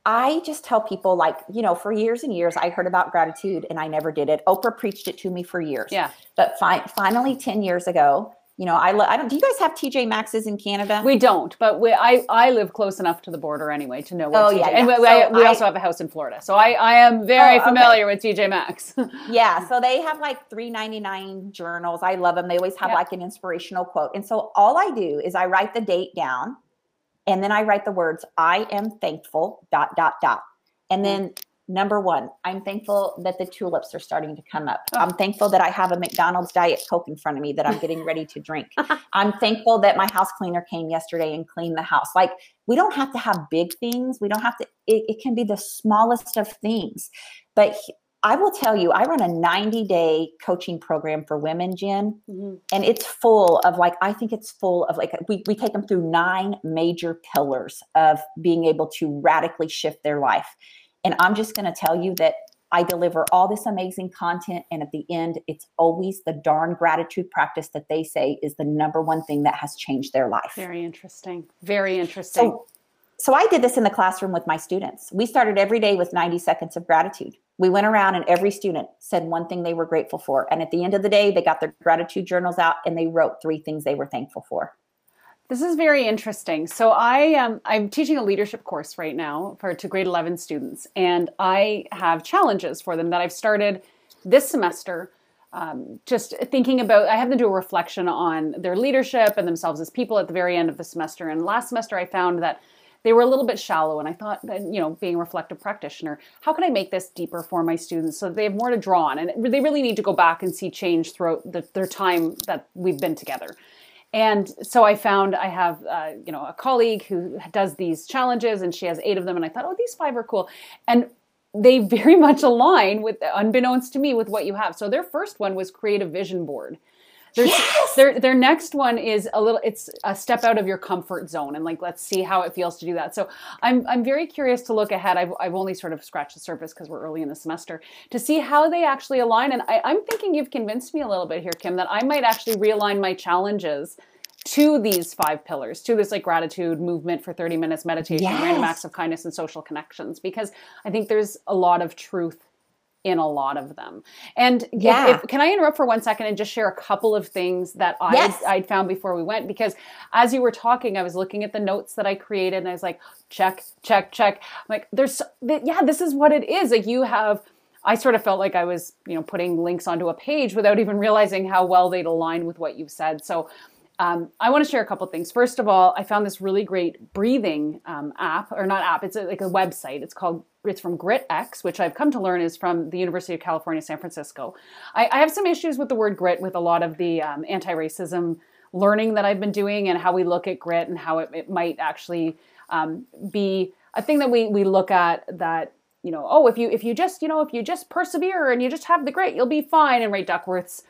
I just tell people, like, you know, for years and years, I heard about gratitude and I never did it. Oprah preached it to me for years. Yeah. But fi- finally, 10 years ago, you know, I, lo- I don't. Do you guys have TJ Maxx's in Canada? We don't, but we I I live close enough to the border anyway to know. What oh TJ, yeah, and we, we, I, we also have a house in Florida, so I I am very oh, familiar with TJ Maxx. yeah, so they have like three ninety nine journals. I love them. They always have like an inspirational quote, and so all I do is I write the date down, and then I write the words "I am thankful." Dot dot dot, and hmm. then Number one, I'm thankful that the tulips are starting to come up. Oh. I'm thankful that I have a McDonald's Diet Coke in front of me that I'm getting ready to drink. I'm thankful that my house cleaner came yesterday and cleaned the house. Like, we don't have to have big things. We don't have to, it, it can be the smallest of things. But I will tell you, I run a 90 day coaching program for women, Jen, mm-hmm. and it's full of like, I think it's full of like, we, we take them through nine major pillars of being able to radically shift their life. And I'm just going to tell you that I deliver all this amazing content. And at the end, it's always the darn gratitude practice that they say is the number one thing that has changed their life. Very interesting. Very interesting. So, so I did this in the classroom with my students. We started every day with 90 seconds of gratitude. We went around and every student said one thing they were grateful for. And at the end of the day, they got their gratitude journals out and they wrote three things they were thankful for. This is very interesting. So I am I'm teaching a leadership course right now for to grade 11 students, and I have challenges for them that I've started this semester. Um, just thinking about, I have them do a reflection on their leadership and themselves as people at the very end of the semester. And last semester, I found that they were a little bit shallow, and I thought that you know, being a reflective practitioner, how can I make this deeper for my students so they have more to draw on, and they really need to go back and see change throughout the, their time that we've been together. And so I found I have, uh, you know, a colleague who does these challenges, and she has eight of them. And I thought, oh, these five are cool, and they very much align with, unbeknownst to me, with what you have. So their first one was create a vision board. Their, yes! their their next one is a little it's a step out of your comfort zone and like let's see how it feels to do that. So I'm I'm very curious to look ahead. I've I've only sort of scratched the surface because we're early in the semester to see how they actually align. And I, I'm thinking you've convinced me a little bit here, Kim, that I might actually realign my challenges to these five pillars, to this like gratitude movement for 30 minutes meditation, yes. random acts of kindness and social connections because I think there's a lot of truth in a lot of them. And yeah, if, if, can I interrupt for one second and just share a couple of things that I yes. I'd found before we went? Because as you were talking, I was looking at the notes that I created, and I was like, check, check, check. I'm like, there's, yeah, this is what it is. Like you have. I sort of felt like I was, you know, putting links onto a page without even realizing how well they'd align with what you've said. So um, I want to share a couple things. First of all, I found this really great breathing um, app, or not app. It's a, like a website. It's called. It's from GritX, which I've come to learn is from the University of California, San Francisco. I, I have some issues with the word grit with a lot of the um, anti-racism learning that I've been doing and how we look at grit and how it, it might actually um, be a thing that we we look at that you know oh if you if you just you know if you just persevere and you just have the grit you'll be fine and Ray Duckworth's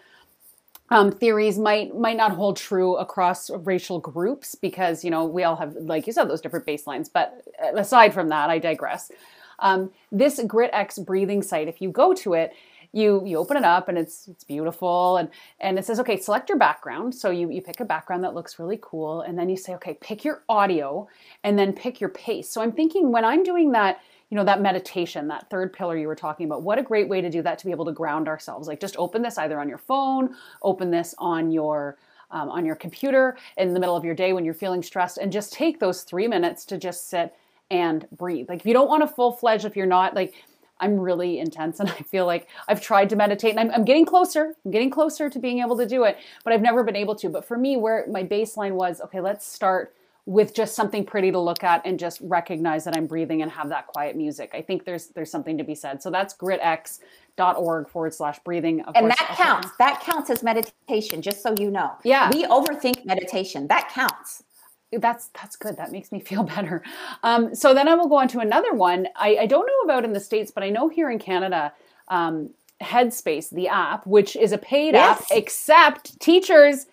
um, theories might might not hold true across racial groups because you know we all have like you said those different baselines but aside from that i digress. Um, this gritx breathing site if you go to it you you open it up and it's it's beautiful. And and it says okay select your background. So you you pick a background that looks really cool. And then you say okay pick your audio and then pick your pace. So i'm thinking when i'm doing that you know that meditation that third pillar you were talking about what a great way to do that to be able to ground ourselves. Like just open this either on your phone open this on your um, on your computer in the middle of your day when you're feeling stressed and just take those three minutes to just sit and breathe. Like if you don't want a full-fledged if you're not like i'm really intense and i feel like i've tried to meditate and I'm, I'm getting closer i'm getting closer to being able to do it but i've never been able to but for me where my baseline was okay let's start with just something pretty to look at and just recognize that I'm breathing and have that quiet music. I think there's there's something to be said. So that's gritx.org forward slash breathing. Of and course, that counts. That counts as meditation, just so you know. Yeah. We overthink meditation. That counts. That's that's good. That makes me feel better. Um, so then I will go on to another one. I, I don't know about in the States, but I know here in Canada, um, Headspace, the app, which is a paid yes. app, except teachers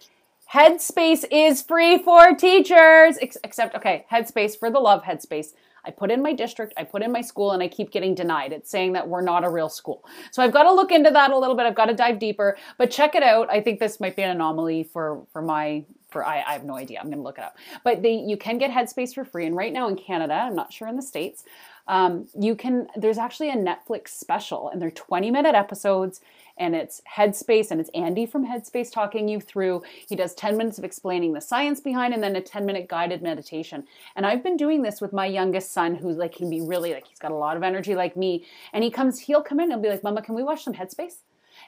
Headspace is free for teachers, Ex- except, okay, Headspace, for the love Headspace. I put in my district, I put in my school, and I keep getting denied. It's saying that we're not a real school. So I've got to look into that a little bit. I've got to dive deeper, but check it out. I think this might be an anomaly for, for my for I, I have no idea. I'm going to look it up. But they, you can get Headspace for free. And right now in Canada, I'm not sure in the States, um, you can, there's actually a Netflix special and they're 20 minute episodes and it's Headspace and it's Andy from Headspace talking you through. He does 10 minutes of explaining the science behind and then a 10 minute guided meditation. And I've been doing this with my youngest son who's like can be really like he's got a lot of energy like me. And he comes, he'll come in and be like, Mama, can we watch some Headspace?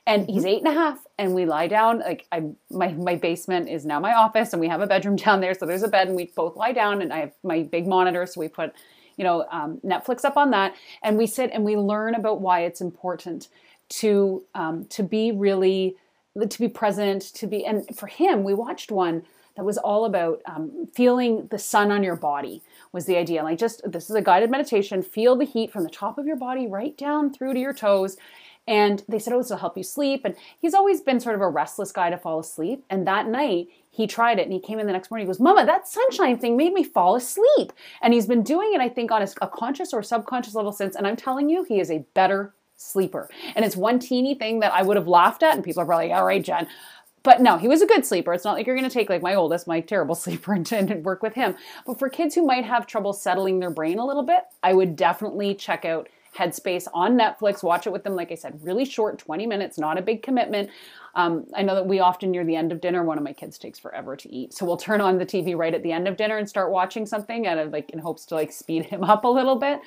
And he's mm-hmm. eight and a half and we lie down like i my, my basement is now my office and we have a bedroom down there so there's a bed and we both lie down and i have my big monitor so we put you know um, netflix up on that. And we sit and we learn about why it's important to um, to be really to be present to be and for him we watched one that was all about um, feeling the sun on your body was the idea. Like just this is a guided meditation. Feel the heat from the top of your body right down through to your toes and they said oh this will help you sleep and he's always been sort of a restless guy to fall asleep and that night he tried it and he came in the next morning he goes mama that sunshine thing made me fall asleep and he's been doing it i think on a conscious or subconscious level since and i'm telling you he is a better sleeper. And it's one teeny thing that I would have laughed at, and people are probably, all right, Jen. But no, he was a good sleeper. It's not like you're going to take like my oldest, my terrible sleeper, and work with him. But for kids who might have trouble settling their brain a little bit, I would definitely check out Headspace on Netflix. Watch it with them, like I said, really short, 20 minutes, not a big commitment. Um, I know that we often near the end of dinner, one of my kids takes forever to eat, so we'll turn on the TV right at the end of dinner and start watching something, out of like in hopes to like speed him up a little bit.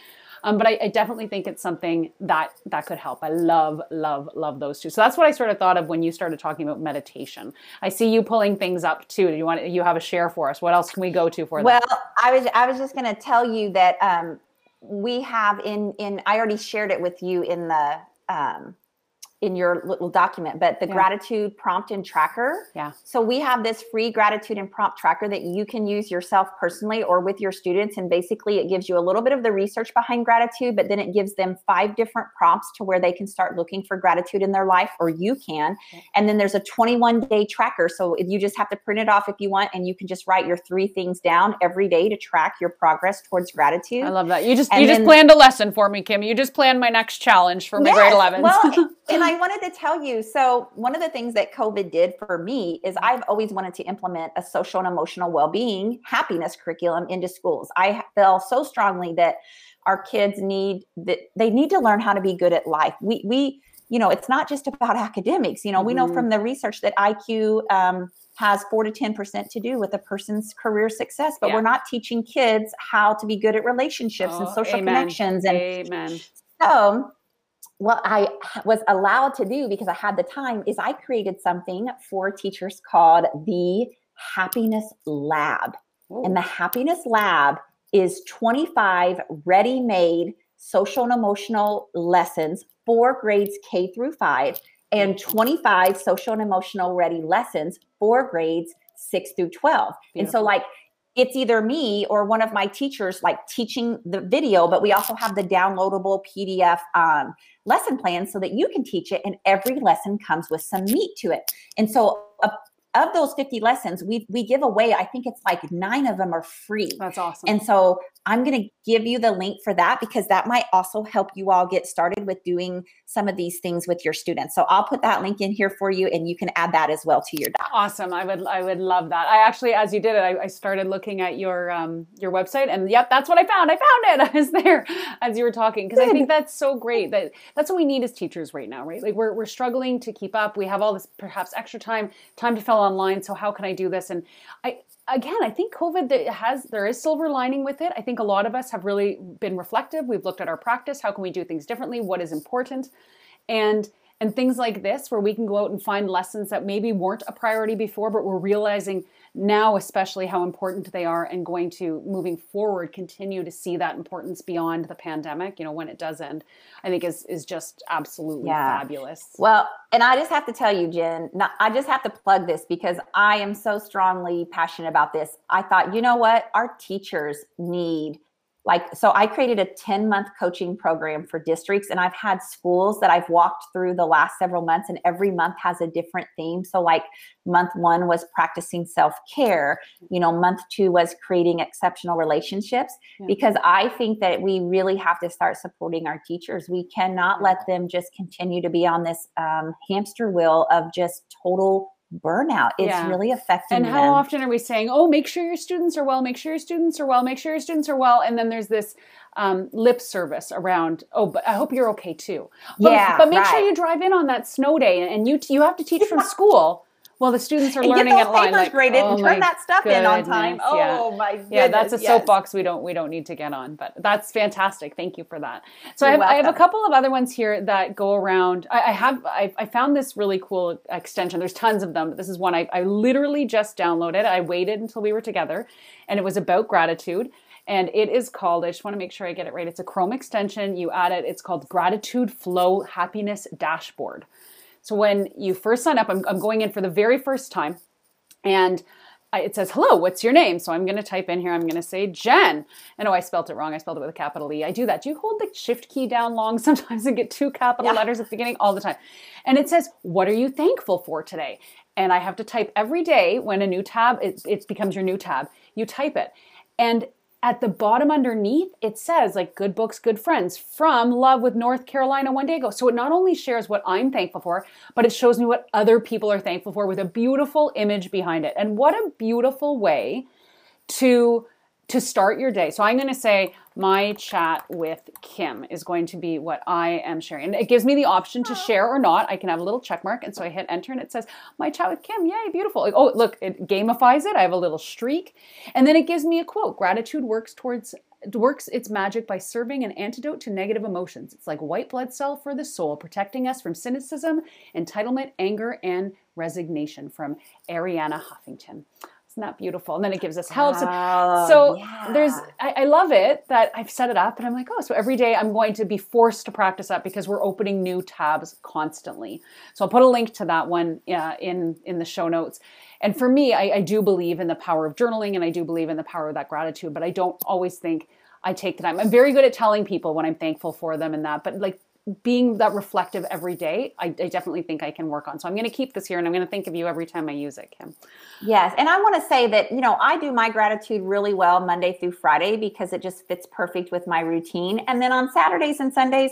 Um, but I, I, definitely think it's something that that could help. I love, love, love those two. So that's what I sort of thought of when you started talking about meditation. I see you pulling things up too. Do you want you have a share for us? What else can we go to for well, that? Well, I was I was just going to tell you that um, we have in in I already shared it with you in the um, in your little document, but the yeah. gratitude prompt and tracker. Yeah. So we have this free gratitude and prompt tracker that you can use yourself personally or with your students. And basically, it gives you a little bit of the research behind gratitude, but then it gives them five different prompts to where they can start looking for gratitude in their life, or you can. And then there's a 21 day tracker. So you just have to print it off if you want, and you can just write your three things down every day to track your progress towards gratitude. I love that. You just and you then, just planned a lesson for me, Kim. You just planned my next challenge for my yes, grade 11. Well, and I wanted to tell you so, one of the things that COVID did for me is I've always wanted to implement a social and emotional well being, happiness curriculum into schools. I feel so strongly that our kids need that they need to learn how to be good at life. We, we, you know, it's not just about academics. You know, mm-hmm. we know mm-hmm. from the research that IQ um, has four to 10% to do with a person's career success, but yeah. we're not teaching kids how to be good at relationships oh, and social amen. connections. And amen. So, what I was allowed to do because I had the time is I created something for teachers called the Happiness Lab. Ooh. And the Happiness Lab is 25 ready made social and emotional lessons for grades K through five and 25 social and emotional ready lessons for grades six through 12. Beautiful. And so, like, it's either me or one of my teachers like teaching the video but we also have the downloadable pdf um, lesson plan so that you can teach it and every lesson comes with some meat to it and so a, of those 50 lessons, we we give away, I think it's like nine of them are free. That's awesome. And so I'm going to give you the link for that because that might also help you all get started with doing some of these things with your students. So I'll put that link in here for you and you can add that as well to your doc. Awesome. I would I would love that. I actually as you did it, I, I started looking at your um your website and yep, that's what I found. I found it. I was there as you were talking because I think that's so great. That that's what we need as teachers right now, right? Like we're we're struggling to keep up. We have all this perhaps extra time, time to fill online. So how can I do this? And I again, I think COVID has there is silver lining with it. I think a lot of us have really been reflective. We've looked at our practice. How can we do things differently? What is important? And and things like this where we can go out and find lessons that maybe weren't a priority before, but we're realizing now especially how important they are and going to moving forward continue to see that importance beyond the pandemic you know when it does end i think is is just absolutely yeah. fabulous. Well and i just have to tell you jen not, i just have to plug this because i am so strongly passionate about this. I thought you know what? Our teachers need like so i created a 10 month coaching program for districts and i've had schools that i've walked through the last several months and every month has a different theme. So like month one was practicing self-care. You know month two was creating exceptional relationships yeah. because i think that we really have to start supporting our teachers. We cannot let them just continue to be on this um, hamster wheel of just total burnout. It's yeah. really affecting And how them. often are we saying, "Oh, make sure your students are well, make sure your students are well, make sure your students are well," and then there's this um, lip service around, "Oh, but I hope you're okay too." But, yeah, but make right. sure you drive in on that snow day, and you you have to teach from school. Well, the students are learning at line. Like, graded oh and turn that stuff goodness, in on time. Oh yeah. my goodness. Yeah, that's a yes. soapbox we don't we don't need to get on, but that's fantastic. Thank you for that. So I have, I have, a couple of other ones here that go around. I, I have I, I, found this really cool extension. There's tons of them, but this is one I, I literally just downloaded. I waited until we were together, and it was about gratitude and it is called i just want to make sure i get it right it's a chrome extension you add it it's called gratitude flow happiness dashboard so when you first sign up, I'm, I'm going in for the very first time and it says, hello, what's your name? So I'm going to type in here, I'm going to say Jen. And oh, I spelled it wrong. I spelled it with a capital E. I do that. Do you hold the shift key down long sometimes and get two capital yeah. letters at the beginning? All the time. And it says, what are you thankful for today? And I have to type every day when a new tab, it, it becomes your new tab. You type it. And at the bottom underneath, it says like good books, good friends from Love with North Carolina one day ago. So it not only shares what I'm thankful for, but it shows me what other people are thankful for with a beautiful image behind it. And what a beautiful way to to start your day. So I'm going to say my chat with Kim is going to be what I am sharing. And it gives me the option to share or not. I can have a little check mark. And so I hit enter and it says, my chat with Kim. Yay, beautiful. Oh, look, it gamifies it. I have a little streak. And then it gives me a quote. Gratitude works towards works its magic by serving an antidote to negative emotions. It's like white blood cell for the soul, protecting us from cynicism, entitlement, anger, and resignation from Arianna Huffington. Isn't that beautiful? And then it gives us help. Oh, so yeah. there's, I, I, love it that I've set it up and I'm like, oh, so every day I'm going to be forced to practice that because we're opening new tabs constantly. So I'll put a link to that one uh, in, in the show notes. And for me, I, I do believe in the power of journaling and I do believe in the power of that gratitude, but I don't always think I take the time. I'm very good at telling people when I'm thankful for them and that, but like being that reflective every day, I, I, definitely think I can work on. So I'm going to keep this here and I'm going to think of you every time I use it, Kim. Yes. And I want to say that, you know, I do my gratitude really well Monday through Friday because it just fits perfect with my routine. And then on Saturdays and Sundays,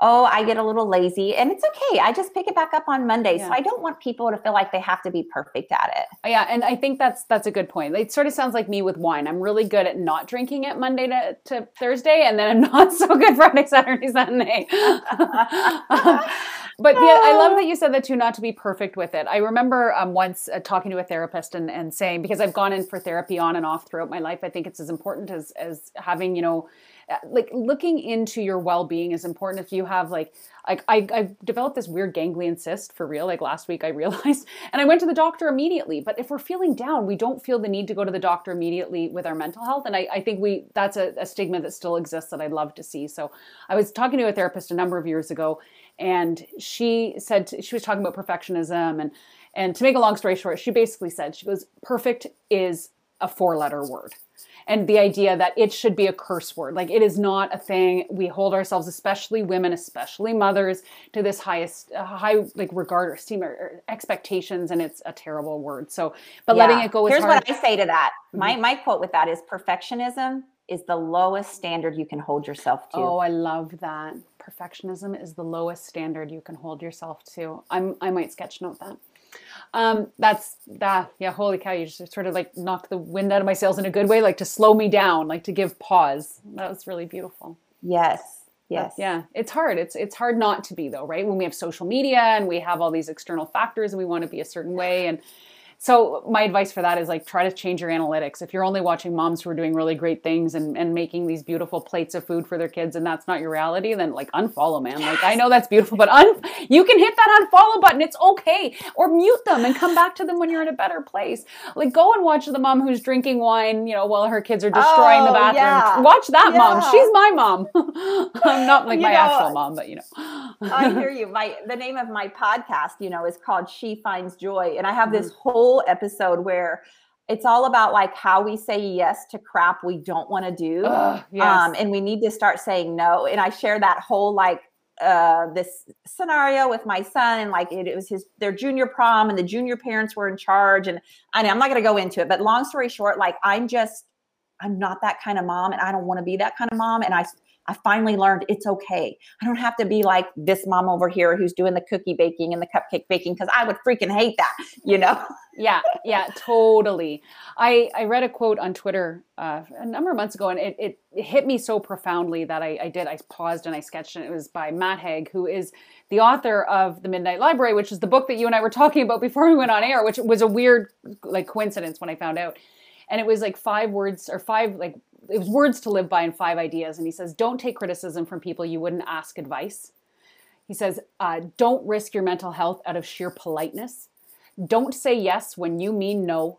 oh, I get a little lazy and it's okay. I just pick it back up on Monday. Yeah. So I don't want people to feel like they have to be perfect at it. Yeah. And I think that's, that's a good point. It sort of sounds like me with wine. I'm really good at not drinking it Monday to, to Thursday. And then I'm not so good Friday, Saturday, Sunday. um, but yeah, I love that you said that too, not to be perfect with it. I remember um, once uh, talking to a therapist and, and saying, because I've gone in for therapy on and off throughout my life, I think it's as important as, as having, you know, uh, Uh, like looking into your well-being is important if you have like like I, I developed this weird ganglion cyst for real like last week i realized and i went to the doctor immediately but if we're feeling down we don't feel the need to go to the doctor immediately with our mental health and i, I think we that's a, a stigma that still exists that i'd love to see. So i was talking to a therapist a number of years ago and she said she was talking about perfectionism and and to make a long story short she basically said she goes perfect is a four letter word and the idea that it should be a curse word like it is not a thing we hold ourselves especially women especially mothers to this highest uh, high like regard or esteem or, or, expectations and it's a terrible word so but yeah. letting it go here's hard. what i say to that mm-hmm. my my quote with that is perfectionism is the lowest standard you can hold yourself to oh i love that perfectionism is the lowest standard you can hold yourself to. I'm, I might sketch note that. Um, that's that. Yeah, holy cow! You just sort of like knock the wind out of my sails in a good way, like to slow me down, like to give pause. That was really beautiful. Yes. Yes. But yeah, it's hard. It's it's hard not to be though, right? When we have social media and we have all these external factors and we want to be a certain way and so my advice for that is like try to change your analytics. If you're only watching moms who are doing really great things and, and making these beautiful plates of food for their kids and that's not your reality, then like unfollow, man. Like I know that's beautiful, but un- you can hit that unfollow button. It's okay. Or mute them and come back to them when you're in a better place. Like go and watch the mom who's drinking wine, you know, while her kids are destroying oh, the bathroom. Yeah. Watch that yeah. mom. She's my mom. I'm not like you my know, actual mom, but you know. I hear you. My the name of my podcast, you know, is called She Finds Joy. And I have this mm-hmm. whole whole episode where it's all about like how we say yes to crap we don't want to do. yes. um, and we need to start saying no. And I share that whole like uh, this scenario with my son and like it, it, was his their junior prom and the junior parents were in charge and I know I'm not going to go into it but long story short like I'm just I'm not that kind of mom and I don't want to be that kind of mom and I I finally learned it's okay. I don't have to be like this mom over here who's doing the cookie baking and the cupcake baking because I would freaking hate that, you know? yeah, yeah, totally. I, I read a quote on Twitter uh, a number of months ago and it, it, it hit me so profoundly that I, I did. I paused and I sketched and it was by Matt Haig, who is the author of The Midnight Library, which is the book that you and I were talking about before we went on air, which was a weird like coincidence when I found out and it was like five words or five like it was words to live by and five ideas. And he says, don't take criticism from people you wouldn't ask advice. He says, uh, don't risk your mental health out of sheer politeness. Don't say yes when you mean no.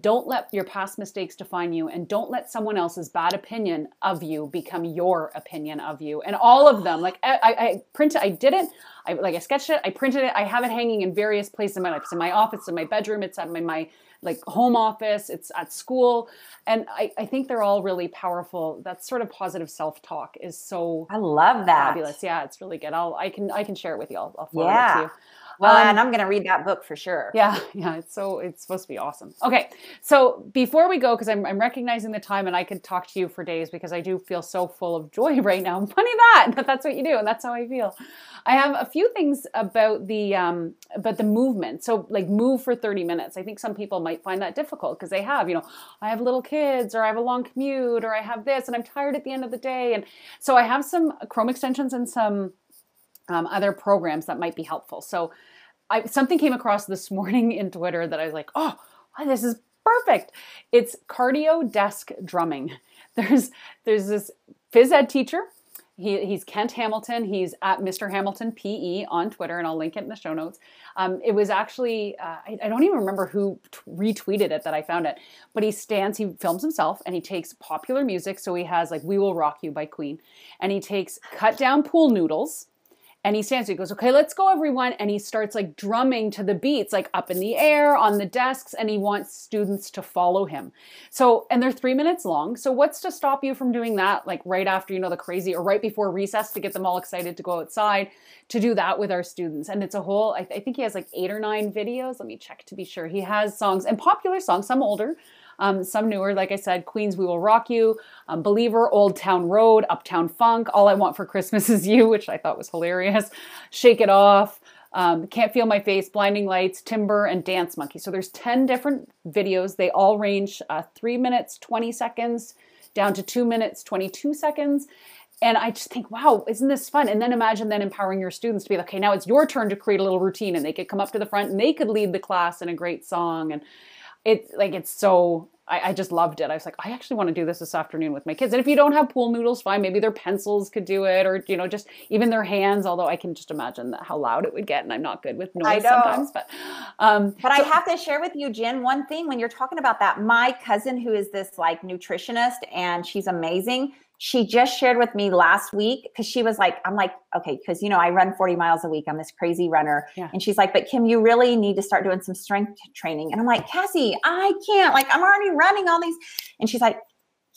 Don't let your past mistakes define you, and don't let someone else's bad opinion of you become your opinion of you. And all of them, like I, I printed, I did it. I like I sketched it. I printed it. I have it hanging in various places in my life. It's in my office, in my bedroom. It's at my, my like home office, it's at school. And I, I think they're all really powerful. That sort of positive self-talk is so I love that. Fabulous. Yeah, it's really good. I'll I can I can share it with you. I'll, I'll forward yeah. it to you. Well, um, and I'm going to read that book for sure. Yeah, yeah. It's so it's supposed to be awesome. Okay, so before we go, because I'm, I'm recognizing the time, and I could talk to you for days because I do feel so full of joy right now. Funny that, but that's what you do, and that's how I feel. I have a few things about the um, about the movement. So like move for 30 minutes. I think some people might find that difficult because they have, you know, I have little kids or I have a long commute or I have this and I'm tired at the end of the day. And so I have some Chrome extensions and some um, other programs that might be helpful. So I, something came across this morning in Twitter that I was like, oh, this is perfect. It's cardio desk drumming. There's there's this phys ed teacher he, he's Kent Hamilton. He's at Mr. Hamilton PE on Twitter, and I'll link it in the show notes. Um, it was actually, uh, I, I, don't even remember who t- retweeted it that I found it, but he stands, he films himself, and he takes popular music. So he has like We Will Rock You by Queen, and he takes cut down pool noodles and he stands he goes okay let's go everyone. And he starts like drumming to the beats like up in the air on the desks and he wants students to follow him. So and they're three minutes long. So what's to stop you from doing that like right after you know the crazy or right before recess to get them all excited to go outside to do that with our students? And it's a whole I, th- I think he has like eight or nine videos. Let me check to be sure. He has songs and popular songs. Some older Um, some newer, like I said, Queens, We Will Rock You, um, Believer, Old Town Road, Uptown Funk, All I Want for Christmas Is You, which I thought was hilarious, Shake It Off, um, Can't Feel My Face, Blinding Lights, Timber, and Dance Monkey. So there's 10 different videos. They all range uh, 3 minutes, 20 seconds, down to 2 minutes, 22 seconds. And I just think, wow, isn't this fun? And then imagine then empowering your students to be like, okay, now it's your turn to create a little routine. And they could come up to the front and they could lead the class in a great song. And it's like, it's so, I, I just loved it. I was like, I actually want to do this this afternoon with my kids. And if you don't have pool noodles, fine. Maybe their pencils could do it or, you know, just even their hands, although I can just imagine that how loud it would get. And I'm not good with noise sometimes, but, um, but so, I have to share with you, Jen, one thing when you're talking about that, my cousin, who is this like nutritionist and she's amazing she just shared with me last week because she was like, I'm like, okay, because you know, I run 40 miles a week. I'm this crazy runner. Yeah. And she's like, but Kim, you really need to start doing some strength training. And I'm like, Cassie, I can't. Like, I'm already running all these. And she's like,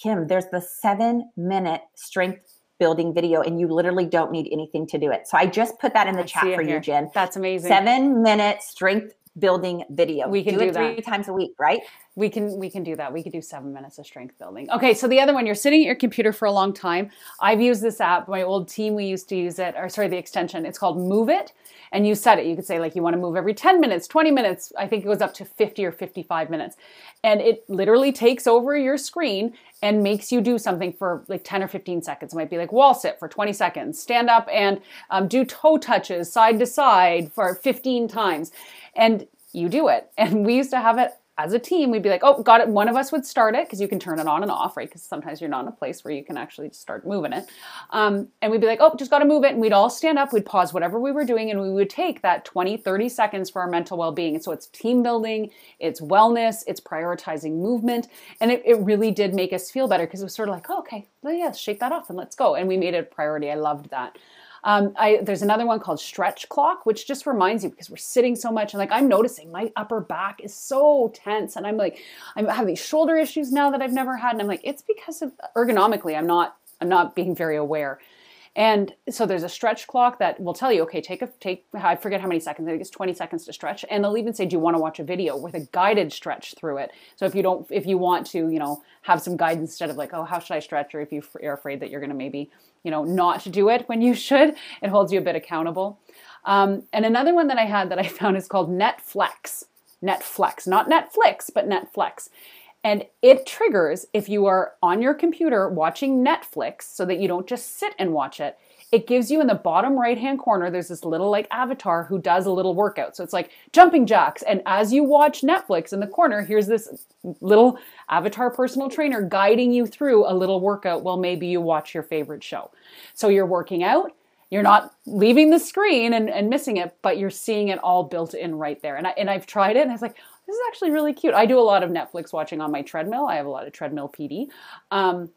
Kim, there's the seven minute strength building video, and you literally don't need anything to do it. So I just put that in the I chat for here. you, Jen. That's amazing. Seven minute strength building video. We can do, do it three that. times a week, right? We can we can do that. We could do seven minutes of strength building. Okay, so the other one, you're sitting at your computer for a long time. I've used this app. My old team, we used to use it, or sorry, the extension. It's called Move It, and you set it. You could say like you want to move every 10 minutes, 20 minutes. I think it goes up to 50 or 55 minutes, and it literally takes over your screen and makes you do something for like 10 or 15 seconds. It might be like wall sit for 20 seconds, stand up and um, do toe touches side to side for 15 times, and you do it. And we used to have it as a team, we'd be like, oh, got it. One of us would start it because you can turn it on and off, right? Because sometimes you're not in a place where you can actually start moving it. Um, and we'd be like, oh, just got to move it. And we'd all stand up, we'd pause whatever we were doing, and we would take that 20, 30 seconds for our mental well being. And so it's team building, it's wellness, it's prioritizing movement. And it, it really did make us feel better because it was sort of like, oh, okay, well, yeah, shake that off and let's go. And we made it a priority. I loved that. Um, I, there's another one called stretch clock, which just reminds you because we're sitting so much and like I'm noticing my upper back is so tense and I'm like I have these shoulder issues now that I've never had and I'm like it's because of ergonomically I'm not I'm not being very aware. And so there's a stretch clock that will tell you, okay, take a take. I forget how many seconds. I think it's 20 seconds to stretch. And they'll even say, do you want to watch a video with a guided stretch through it? So if you don't, if you want to, you know, have some guidance instead of like, oh, how should I stretch? Or if you are afraid that you're going to maybe, you know, not to do it when you should, it holds you a bit accountable. Um, and another one that I had that I found is called Netflix. Netflix, not Netflix, but Netflix. And it triggers if you are on your computer watching Netflix so that you don't just sit and watch it. It gives you in the bottom right hand corner, there's this little like avatar who does a little workout. So it's like jumping jacks. And as you watch Netflix in the corner, here's this little avatar personal trainer guiding you through a little workout while maybe you watch your favorite show. So you're working out, you're not leaving the screen and, and missing it, but you're seeing it all built in right there. And, I, and I've tried it and I was like, this is actually really cute. I do a lot of Netflix watching on my treadmill. I have a lot of treadmill PD. Um,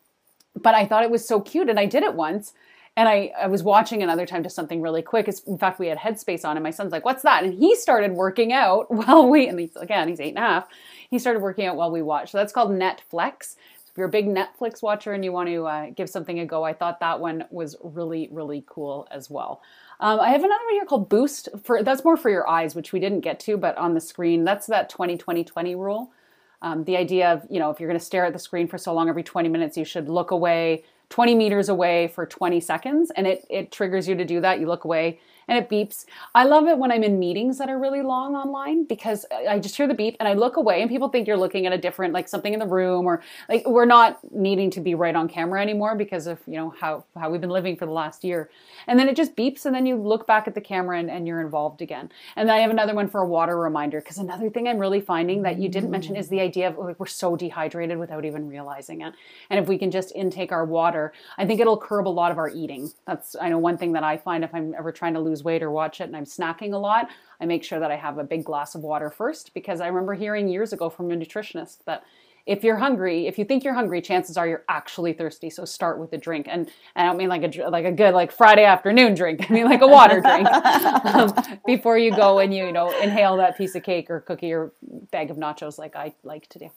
but I thought it was so cute and I did it once. And I, I was watching another time just something really quick. In fact, we had Headspace on, and my son's like, What's that? And he started working out while we, and he's, again, he's eight and a half. He started working out while we watched. So that's called Netflix. If you're a big Netflix watcher and you want to uh, give something a go, I thought that one was really, really cool as well. Um, I have another one here called Boost. For that's more for your eyes, which we didn't get to, but on the screen, that's that 20 20 20 rule. Um, the idea of, you know, if you're going to stare at the screen for so long, every 20 minutes, you should look away 20 meters away for 20 seconds, and it, it triggers you to do that. You look away and it beeps. I love it when I'm in meetings that are really long online because I just hear the beep and I look away and people think you're looking at a different, like something in the room or like we're not needing to be right on camera anymore because of, you know, how, how we've been living for the last year. And then it just beeps and then you look back at the camera and, and you're involved again. And then I have another one for a water reminder because another thing I'm really finding that you didn't mention is the idea of like, we're so dehydrated without even realizing it. And if we can just intake our water, I think it'll curb a lot of our eating. That's, I know one thing that I find if I'm ever trying to lose lose weight or watch it and I'm snacking a lot, I make sure that I have a big glass of water first because I remember hearing years ago from a nutritionist that if you're hungry, if you think you're hungry, chances are you're actually thirsty. So start with a drink, and, and I don't mean like a like a good like Friday afternoon drink. I mean like a water drink um, before you go and you you know inhale that piece of cake or cookie or bag of nachos like I like to do.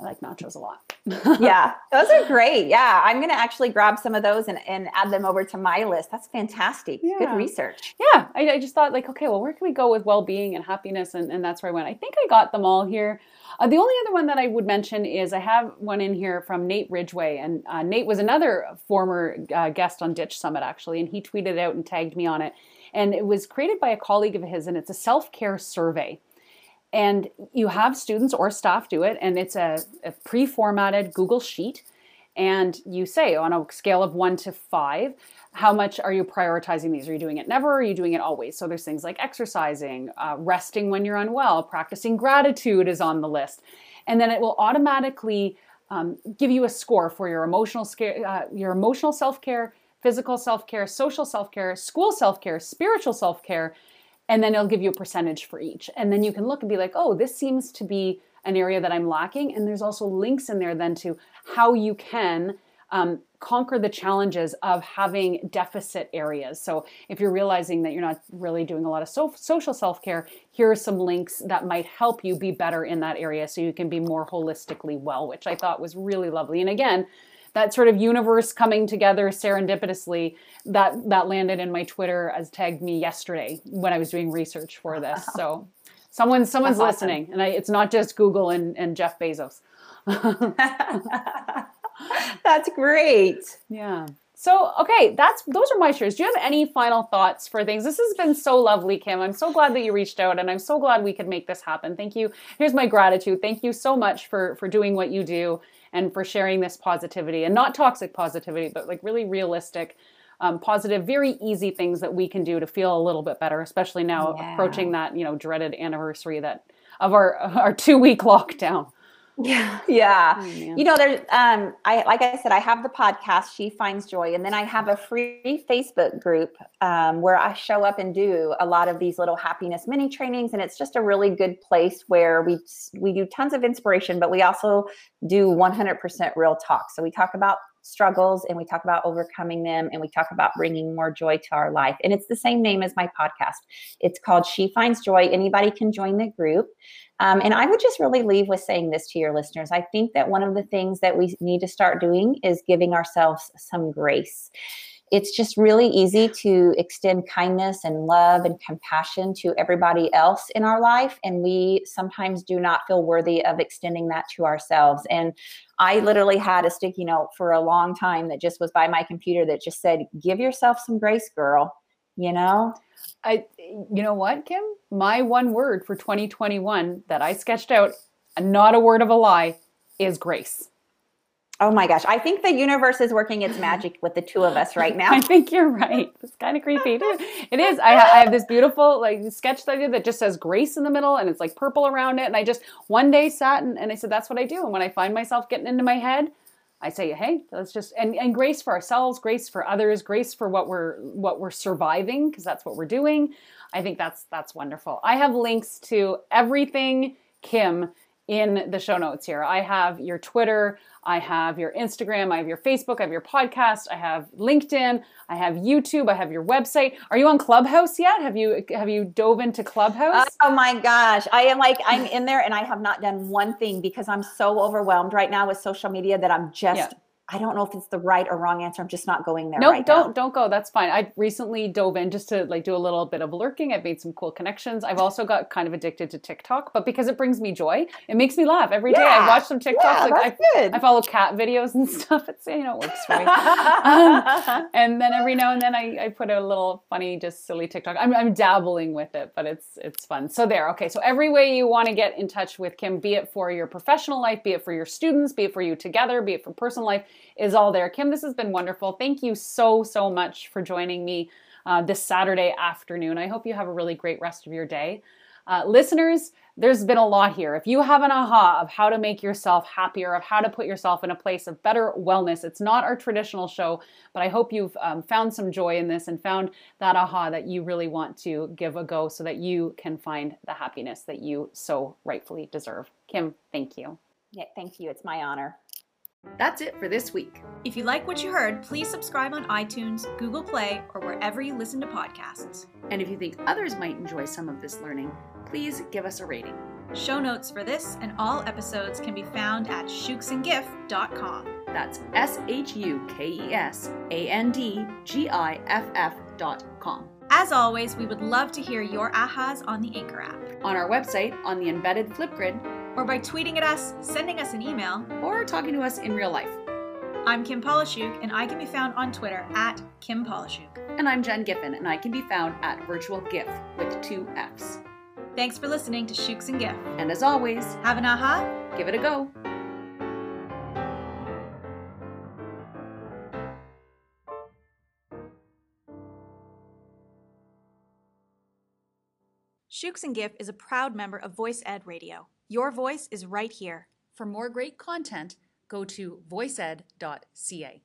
I like nachos a lot. yeah, those are great. Yeah, I'm going to actually grab some of those and, and add them over to my list. That's fantastic. Yeah. Good research. Yeah, I, I, just thought, like, okay, well, where can we go with well being and happiness? And, and that's where I went. I think I got them all here. Uh, the only other one that I would mention is I have one in here from Nate Ridgway. And uh, Nate was another former uh, guest on Ditch Summit, actually, and he tweeted out and tagged me on it. And it was created by a colleague of his, and it's a self care survey and you have students or staff do it and it's a, a pre-formatted google sheet. And you say on a scale of one to five how much are you prioritizing these? Are you doing it never? Or are you doing it always? So there's things like exercising uh, resting when you're unwell practicing gratitude is on the list. And then it will automatically um, give you a score for your emotional uh, your emotional self-care physical self-care social self-care school self-care spiritual self-care and then it'll give you a percentage for each. And then you can look and be like, oh, this seems to be an area that I'm lacking. And there's also links in there then to how you can um, conquer the challenges of having deficit areas. So if you're realizing that you're not really doing a lot of so- social self care, here are some links that might help you be better in that area so you can be more holistically well, which I thought was really lovely. And again, that sort of universe coming together serendipitously that that landed in my Twitter as tagged me yesterday when I was doing research for this. So someone someone's That's listening, awesome. and I, it's not just Google and, and Jeff Bezos. That's great. Yeah. So, okay, that's those are my shares. Do you have any final thoughts for things? This has been so lovely, Kim. I'm so glad that you reached out and I'm so glad we could make this happen. Thank you. Here's my gratitude. Thank you so much for for doing what you do and for sharing this positivity and not toxic positivity, but like really realistic, um, positive, very easy things that we can do to feel a little bit better, especially now yeah. approaching that you know dreaded anniversary that of our our two week lockdown. Yeah. Yeah. Oh, you know, there's um I like I said, I have the podcast, She Finds Joy, and then I have a free Facebook group um, where I show up and do a lot of these little happiness mini trainings. And it's just a really good place where we we do tons of inspiration, but we also do 100% real talk. So we talk about struggles and we talk about overcoming them and we talk about bringing more joy to our life. And it's the same name as my podcast. It's called She Finds Joy. Anybody can join the group. Um, and I would just really leave with saying this to your listeners. I think that one of the things that we need to start doing is giving ourselves some grace. It's just really easy to extend kindness and love and compassion to everybody else in our life. And we sometimes do not feel worthy of extending that to ourselves. And I literally had a sticky note for a long time that just was by my computer that just said, Give yourself some grace, girl. You know? I, you know what, Kim? My one word for 2021 that I sketched out, not a word of a lie, is grace. Oh my gosh. I think the universe is working its magic with the two of us right now. I think you're right. It's kind of creepy. It is. I, I, have this beautiful like sketch that I did that just says grace in the middle and it's like purple around it. And I just one day sat and, and I said, that's what I do. And when I find myself getting into my head, I say, hey, let's just and, and grace for ourselves, grace for others, grace for what we're what we're surviving, because that's what we're doing. I think that's that's wonderful. I have links to everything Kim in the show notes here. I have your Twitter, I have your Instagram, I have your Facebook, I have your podcast, I have LinkedIn, I have YouTube, I have your website. Are you on Clubhouse yet? Have you have you dove into Clubhouse? Oh my gosh. I am like I'm in there and I have not done one thing because I'm so overwhelmed right now with social media that I'm just yeah. I don't know if it's the right or wrong answer. I'm just not going there. No, right don't now. don't go. That's fine. I recently dove in just to like do a little bit of lurking. I've made some cool connections. I've also got kind of addicted to TikTok, but because it brings me joy, it makes me laugh every day. Yeah. I watch some TikToks. Yeah, like I, I, follow cat videos and stuff. It's you know it works for me. um, and then every now and then I, I put a little funny, just silly TikTok. I'm I'm dabbling with it, but it's it's fun. So there. Okay. So every way you want to get in touch with Kim, be it for your professional life, be it for your students, be it for you together, be it for personal life is all there. Kim, this has been wonderful. Thank you so, so much for joining me uh, this Saturday afternoon. I hope you have a really great rest of your day. Uh, listeners, there's been a lot here. If you have an aha of how to make yourself happier, of how to put yourself in a place of better wellness, it's not our traditional show, but I hope you've um, found some joy in this and found that aha that you really want to give a go so that you can find the happiness that you so rightfully deserve. Kim, thank you. Yeah, thank you. It's my honor. That's it for this week. If you like what you heard, please subscribe on iTunes, Google Play, or wherever you listen to podcasts. And if you think others might enjoy some of this learning, please give us a rating. Show notes for this and all episodes can be found at shukesandgiff.com. That's S H U K E S A N D G I F F dot com. As always, we would love to hear your ahas on the Anchor app, on our website, on the embedded Flipgrid, or by tweeting at us, sending us an email, or talking to us in real life. I'm Kim Pollishuke, and I can be found on Twitter at Kim Pollishuke. And I'm Jen Giffen, and I can be found at Virtual Giff with two F's. Thanks for listening to Shooks and Giff. And as always, have an aha, give it a go. Shukes and Giff is a proud member of VoicEd Radio. Your voice is right here. For more great content, go to voiceed.ca.